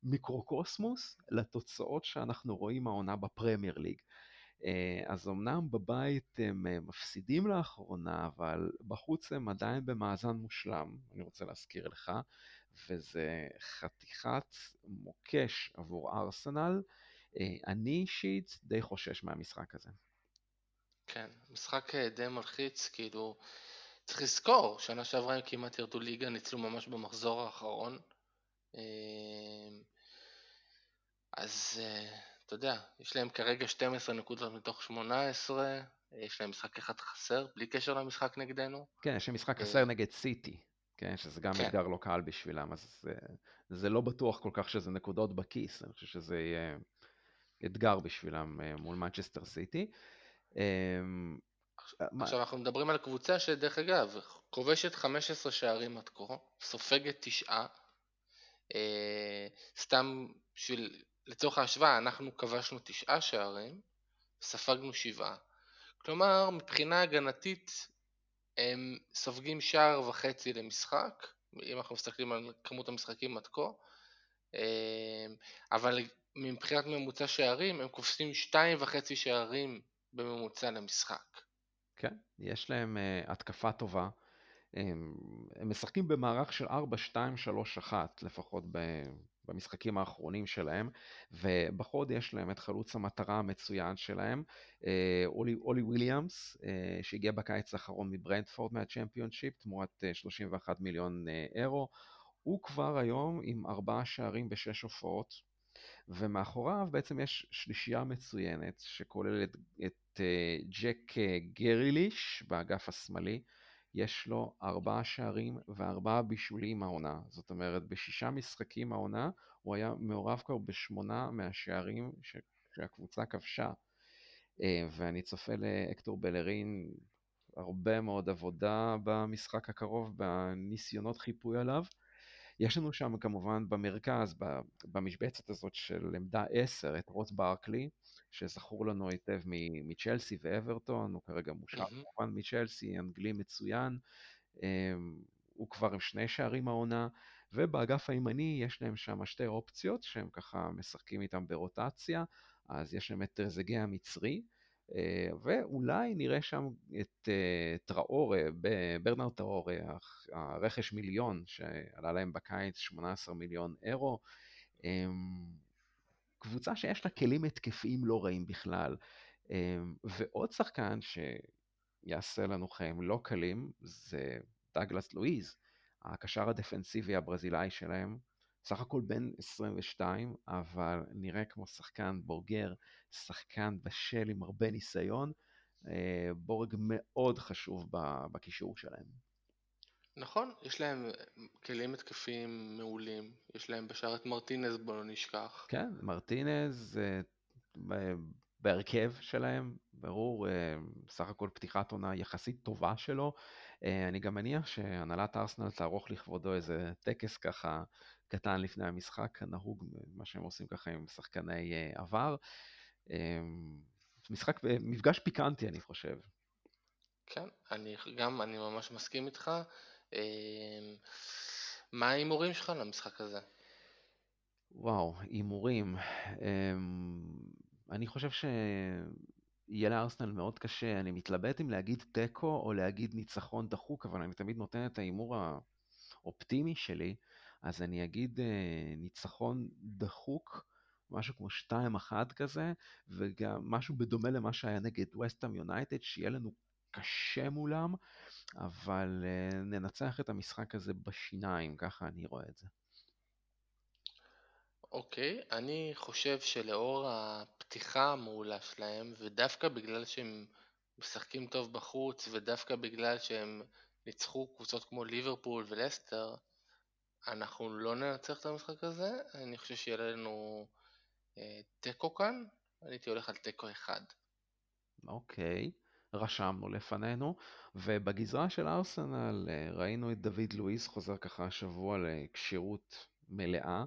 מיקרוקוסמוס לתוצאות שאנחנו רואים העונה בפרמייר ליג. אה, אז אמנם בבית הם אה, מפסידים לאחרונה, אבל בחוץ הם עדיין במאזן מושלם, אני רוצה להזכיר לך, וזה חתיכת מוקש עבור ארסנל. אני אישית די חושש מהמשחק הזה. כן, משחק אה, די מלחיץ, כאילו, צריך לזכור, שנה שעברה הם כמעט ירדו ליגה, ניצלו ממש במחזור האחרון. אה, אז אה, אתה יודע, יש להם כרגע 12 נקודות מתוך 18, יש להם משחק אחד חסר, בלי קשר למשחק נגדנו. כן, יש להם משחק חסר נגד סיטי, כן, שזה גם כן. אתגר לא קל בשבילם, אז זה, זה לא בטוח כל כך שזה נקודות בכיס, אני חושב שזה יהיה אתגר בשבילם מול מנצ'סטר סיטי. אמ, עכשיו אנחנו מדברים על קבוצה שדרך אגב, כובשת 15 שערים עד כה, סופגת תשעה, אה, סתם בשביל, לצורך ההשוואה, אנחנו כבשנו תשעה שערים, ספגנו שבעה. כלומר, מבחינה הגנתית הם סופגים שער וחצי למשחק, אם אנחנו מסתכלים על כמות המשחקים עד כה, אה, אבל מבחינת ממוצע שערים הם כובשים שתיים וחצי שערים בממוצע למשחק. כן, יש להם uh, התקפה טובה. הם, הם משחקים במערך של 4-2-3-1 לפחות ב, במשחקים האחרונים שלהם, ובחוד יש להם את חלוץ המטרה המצוין שלהם, אה, אולי, אולי וויליאמס, אה, שהגיע בקיץ האחרון מברנדפורד מהצ'מפיונשיפ, תמורת 31 מיליון אירו. הוא כבר היום עם ארבעה שערים בשש הופעות, ומאחוריו בעצם יש שלישייה מצוינת שכוללת את אה, ג'ק אה, גריליש באגף השמאלי, יש לו ארבעה שערים וארבעה בישולים העונה, זאת אומרת בשישה משחקים העונה הוא היה מעורב כבר בשמונה מהשערים שהקבוצה כבשה. אה, ואני צופה לאקטור בלרין הרבה מאוד עבודה במשחק הקרוב בניסיונות חיפוי עליו יש לנו שם כמובן במרכז, במשבצת הזאת של עמדה 10, את רוט ברקלי, שזכור לנו היטב מצ'לסי ואברטון, הוא כרגע מושאר כמובן מצ'לסי, אנגלי מצוין, אמ, הוא כבר עם שני שערים העונה, ובאגף הימני יש להם שם שתי אופציות שהם ככה משחקים איתם ברוטציה, אז יש להם את טרזגה המצרי, ואולי נראה שם את אה, טראורה, ברנרד טראורה, הרכש מיליון שעלה להם בקיץ 18 מיליון אירו. אמ, קבוצה שיש לה כלים התקפיים לא רעים בכלל. אמ, ועוד שחקן שיעשה לנו חיים לא קלים זה דאגלס לואיז, הקשר הדפנסיבי הברזילאי שלהם. סך הכל בן 22, אבל נראה כמו שחקן בוגר, שחקן בשל עם הרבה ניסיון, אה, בורג מאוד חשוב בקישור שלהם. נכון, יש להם כלים התקפיים מעולים, יש להם בשער את מרטינז בוא לא נשכח. כן, מרטינז אה, בהרכב שלהם, ברור, אה, סך הכל פתיחת עונה יחסית טובה שלו. אני גם מניח שהנהלת ארסנל תערוך לכבודו איזה טקס ככה קטן לפני המשחק, נהוג מה שהם עושים ככה עם שחקני אה, עבר. אמ, משחק, מפגש פיקנטי אני חושב. כן, אני גם, אני ממש מסכים איתך. אמ, מה ההימורים שלך למשחק הזה? וואו, הימורים. אמ, אני חושב שיהיה לארסנל מאוד קשה, אני מתלבט אם להגיד תיקו או להגיד ניצחון דחוק, אבל אני תמיד נותן את ההימור האופטימי שלי. אז אני אגיד אה, ניצחון דחוק, משהו כמו 2-1 כזה, וגם משהו בדומה למה שהיה נגד וסטאם יונייטד, שיהיה לנו קשה מולם, אבל אה, ננצח את המשחק הזה בשיניים, ככה אני רואה את זה. אוקיי, אני חושב שלאור הפתיחה המעולה שלהם, ודווקא בגלל שהם משחקים טוב בחוץ, ודווקא בגלל שהם ניצחו קבוצות כמו ליברפול ולסטר, אנחנו לא ננצח את המשחק הזה, אני חושב שיהיה לנו אה, תיקו כאן, אני הייתי הולך על תיקו אחד. אוקיי, רשמנו לפנינו, ובגזרה של ארסנל אה, ראינו את דוד לואיס חוזר ככה השבוע לכשירות מלאה,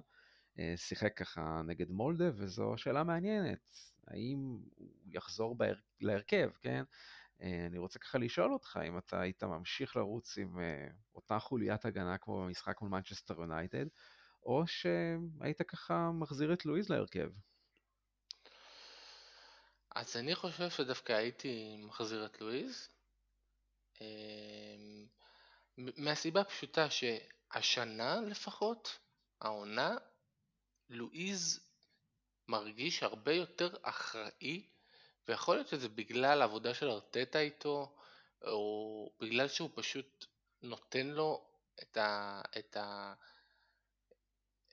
אה, שיחק ככה נגד מולדה, וזו שאלה מעניינת, האם הוא יחזור בהר... להרכב, כן? אה, אני רוצה ככה לשאול אותך אם אתה היית ממשיך לרוץ עם אותה חוליית הגנה כמו במשחק מול מנצ'סטר יונייטד, או שהיית ככה מחזיר את לואיז להרכב. אז אני חושב שדווקא הייתי מחזיר את לואיז, אמ, מהסיבה הפשוטה שהשנה לפחות, העונה, לואיז מרגיש הרבה יותר אחראי, ויכול להיות שזה בגלל העבודה של ארטטה איתו, או בגלל שהוא פשוט נותן לו את, ה, את, ה,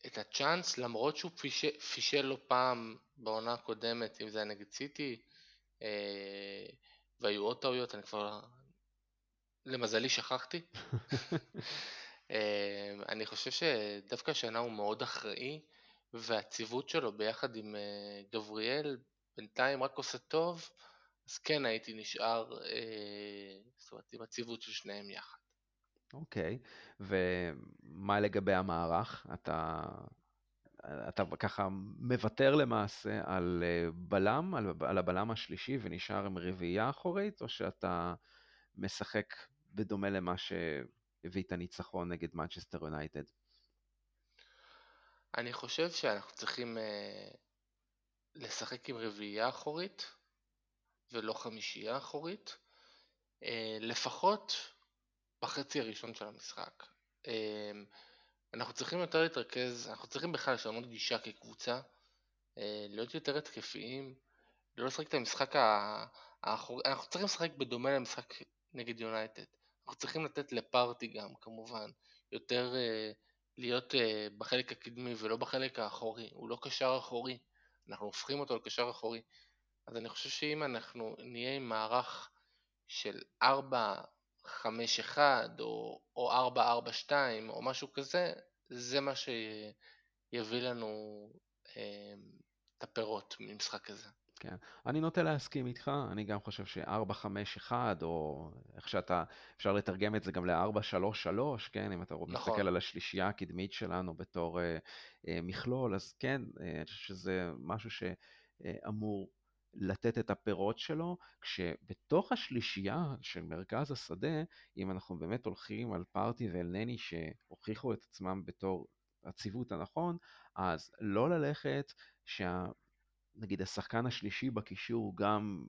את הצ'אנס למרות שהוא פישל, פישל לו פעם בעונה הקודמת, אם זה היה נגד סיטי, אה, והיו עוד טעויות, אני כבר למזלי שכחתי. אה, אני חושב שדווקא השנה הוא מאוד אחראי, והציוות שלו ביחד עם אה, גבריאל בינתיים רק עושה טוב, אז כן הייתי נשאר, אה, זאת אומרת, עם הציוות של שניהם יחד. אוקיי, ומה לגבי המערך? אתה, אתה ככה מוותר למעשה על אה, בלם, על, על הבלם השלישי ונשאר עם רביעייה אחורית, או שאתה משחק בדומה למה שהביא את הניצחון נגד מנצ'סטר יונייטד? אני חושב שאנחנו צריכים uh, לשחק עם רביעייה אחורית ולא חמישייה אחורית, uh, לפחות בחצי הראשון של המשחק. אמ, אנחנו צריכים יותר להתרכז, אנחנו צריכים בכלל לשנות גישה כקבוצה, אה, להיות יותר התקפיים, לא לשחק את המשחק האחורי, אנחנו צריכים לשחק בדומה למשחק נגד יונייטד. אנחנו צריכים לתת לפארטי גם כמובן, יותר אה, להיות אה, בחלק הקדמי ולא בחלק האחורי, הוא לא קשר אחורי, אנחנו הופכים אותו לקשר אחורי. אז אני חושב שאם אנחנו נהיה עם מערך של ארבע 5-1 או, או 4-4-2 או משהו כזה, זה מה שיביא לנו אה, את הפירות ממשחק כזה. כן, אני נוטה להסכים איתך, אני גם חושב ש-4-5-1, או איך שאתה, אפשר לתרגם את זה גם ל-4-3-3, כן, אם אתה נכון. מסתכל על השלישייה הקדמית שלנו בתור אה, אה, מכלול, אז כן, אה, אני חושב שזה משהו שאמור לתת את הפירות שלו, כשבתוך השלישייה של מרכז השדה, אם אנחנו באמת הולכים על פארטי ואל נני שהוכיחו את עצמם בתור הציוות הנכון, אז לא ללכת שה... נגיד השחקן השלישי בקישור גם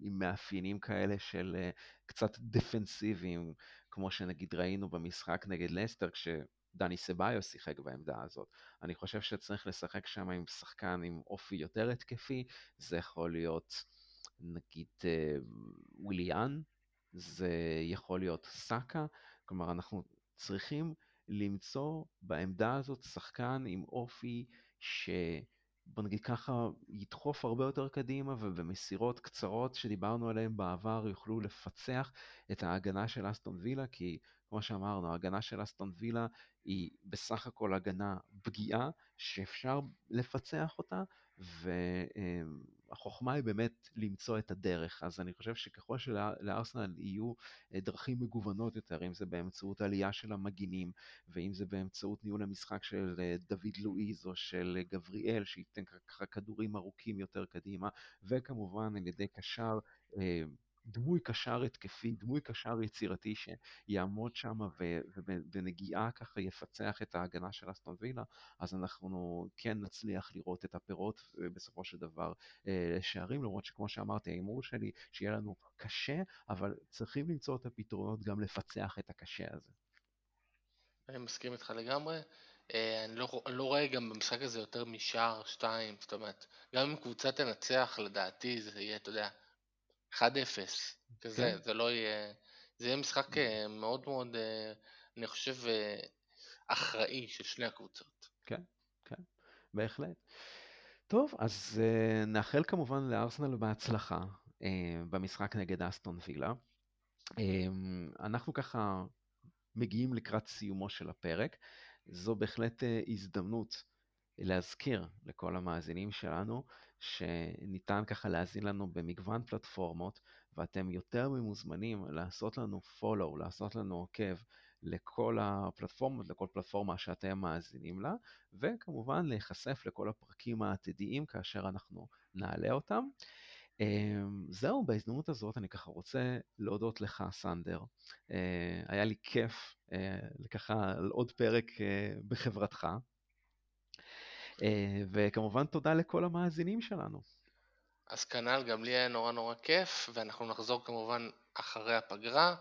עם מאפיינים כאלה של uh, קצת דפנסיביים, כמו שנגיד ראינו במשחק נגד לסטר, כש... דני סביוס שיחק בעמדה הזאת. אני חושב שצריך לשחק שם עם שחקן עם אופי יותר התקפי, זה יכול להיות נגיד אה, וויליאן, זה יכול להיות סאקה, כלומר אנחנו צריכים למצוא בעמדה הזאת שחקן עם אופי ש... בוא נגיד ככה, ידחוף הרבה יותר קדימה ובמסירות קצרות שדיברנו עליהן בעבר יוכלו לפצח את ההגנה של אסטון וילה, כי כמו שאמרנו, ההגנה של אסטון וילה היא בסך הכל הגנה פגיעה שאפשר לפצח אותה, והחוכמה היא באמת למצוא את הדרך. אז אני חושב שככל שלארסנל יהיו אה, דרכים מגוונות יותר, אם זה באמצעות עלייה של המגינים, ואם זה באמצעות ניהול המשחק של אה, דוד לואיז או של גבריאל, שייתן ככה כדורים ארוכים יותר קדימה, וכמובן על ידי קשר אה, דמוי קשר התקפי, דמוי קשר יצירתי שיעמוד שם ובנגיעה ככה יפצח את ההגנה של אסטון וילה, אז אנחנו כן נצליח לראות את הפירות בסופו של דבר אה, שערים, למרות שכמו שאמרתי, ההימור שלי שיהיה לנו קשה, אבל צריכים למצוא את הפתרונות גם לפצח את הקשה הזה. אני מסכים איתך לגמרי. אה, אני לא, אני לא רואה גם במשחק הזה יותר משער שתיים, זאת אומרת, גם אם קבוצה תנצח, לדעתי זה יהיה, אתה יודע, 1-0, כזה, כן. זה לא יהיה, זה יהיה משחק אה, מאוד מאוד, אה, אני חושב, אה, אחראי של שני הקבוצות. כן, כן. בהחלט. טוב, אז נאחל כמובן לארסנל בהצלחה במשחק נגד אסטון וילה. Uh, אנחנו ככה מגיעים לקראת סיומו של הפרק. זו בהחלט הזדמנות להזכיר לכל המאזינים שלנו שניתן ככה להאזין לנו במגוון פלטפורמות, ואתם יותר ממוזמנים לעשות לנו follow, לעשות לנו עוקב לכל הפלטפורמות, לכל פלטפורמה שאתם מאזינים לה, וכמובן להיחשף לכל הפרקים העתידיים כאשר אנחנו נעלה אותם. אמ, זהו, בהזדמנות הזאת אני ככה רוצה להודות לך, סנדר. אה, היה לי כיף אה, ככה על עוד פרק אה, בחברתך. וכמובן תודה לכל המאזינים שלנו. אז כנ"ל, גם לי היה נורא נורא כיף, ואנחנו נחזור כמובן אחרי הפגרה.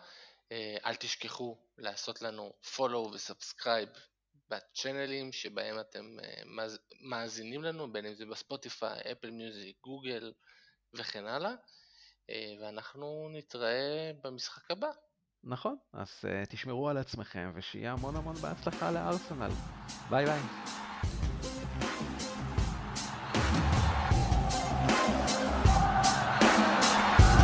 אל תשכחו לעשות לנו follow ו subscribe בצ'אנלים שבהם אתם מאזינים לנו, בין אם זה בספוטיפיי, אפל מיוזיק, גוגל וכן הלאה, ואנחנו נתראה במשחק הבא. נכון, אז תשמרו על עצמכם ושיהיה המון המון בהצלחה לארסנל. ביי ביי.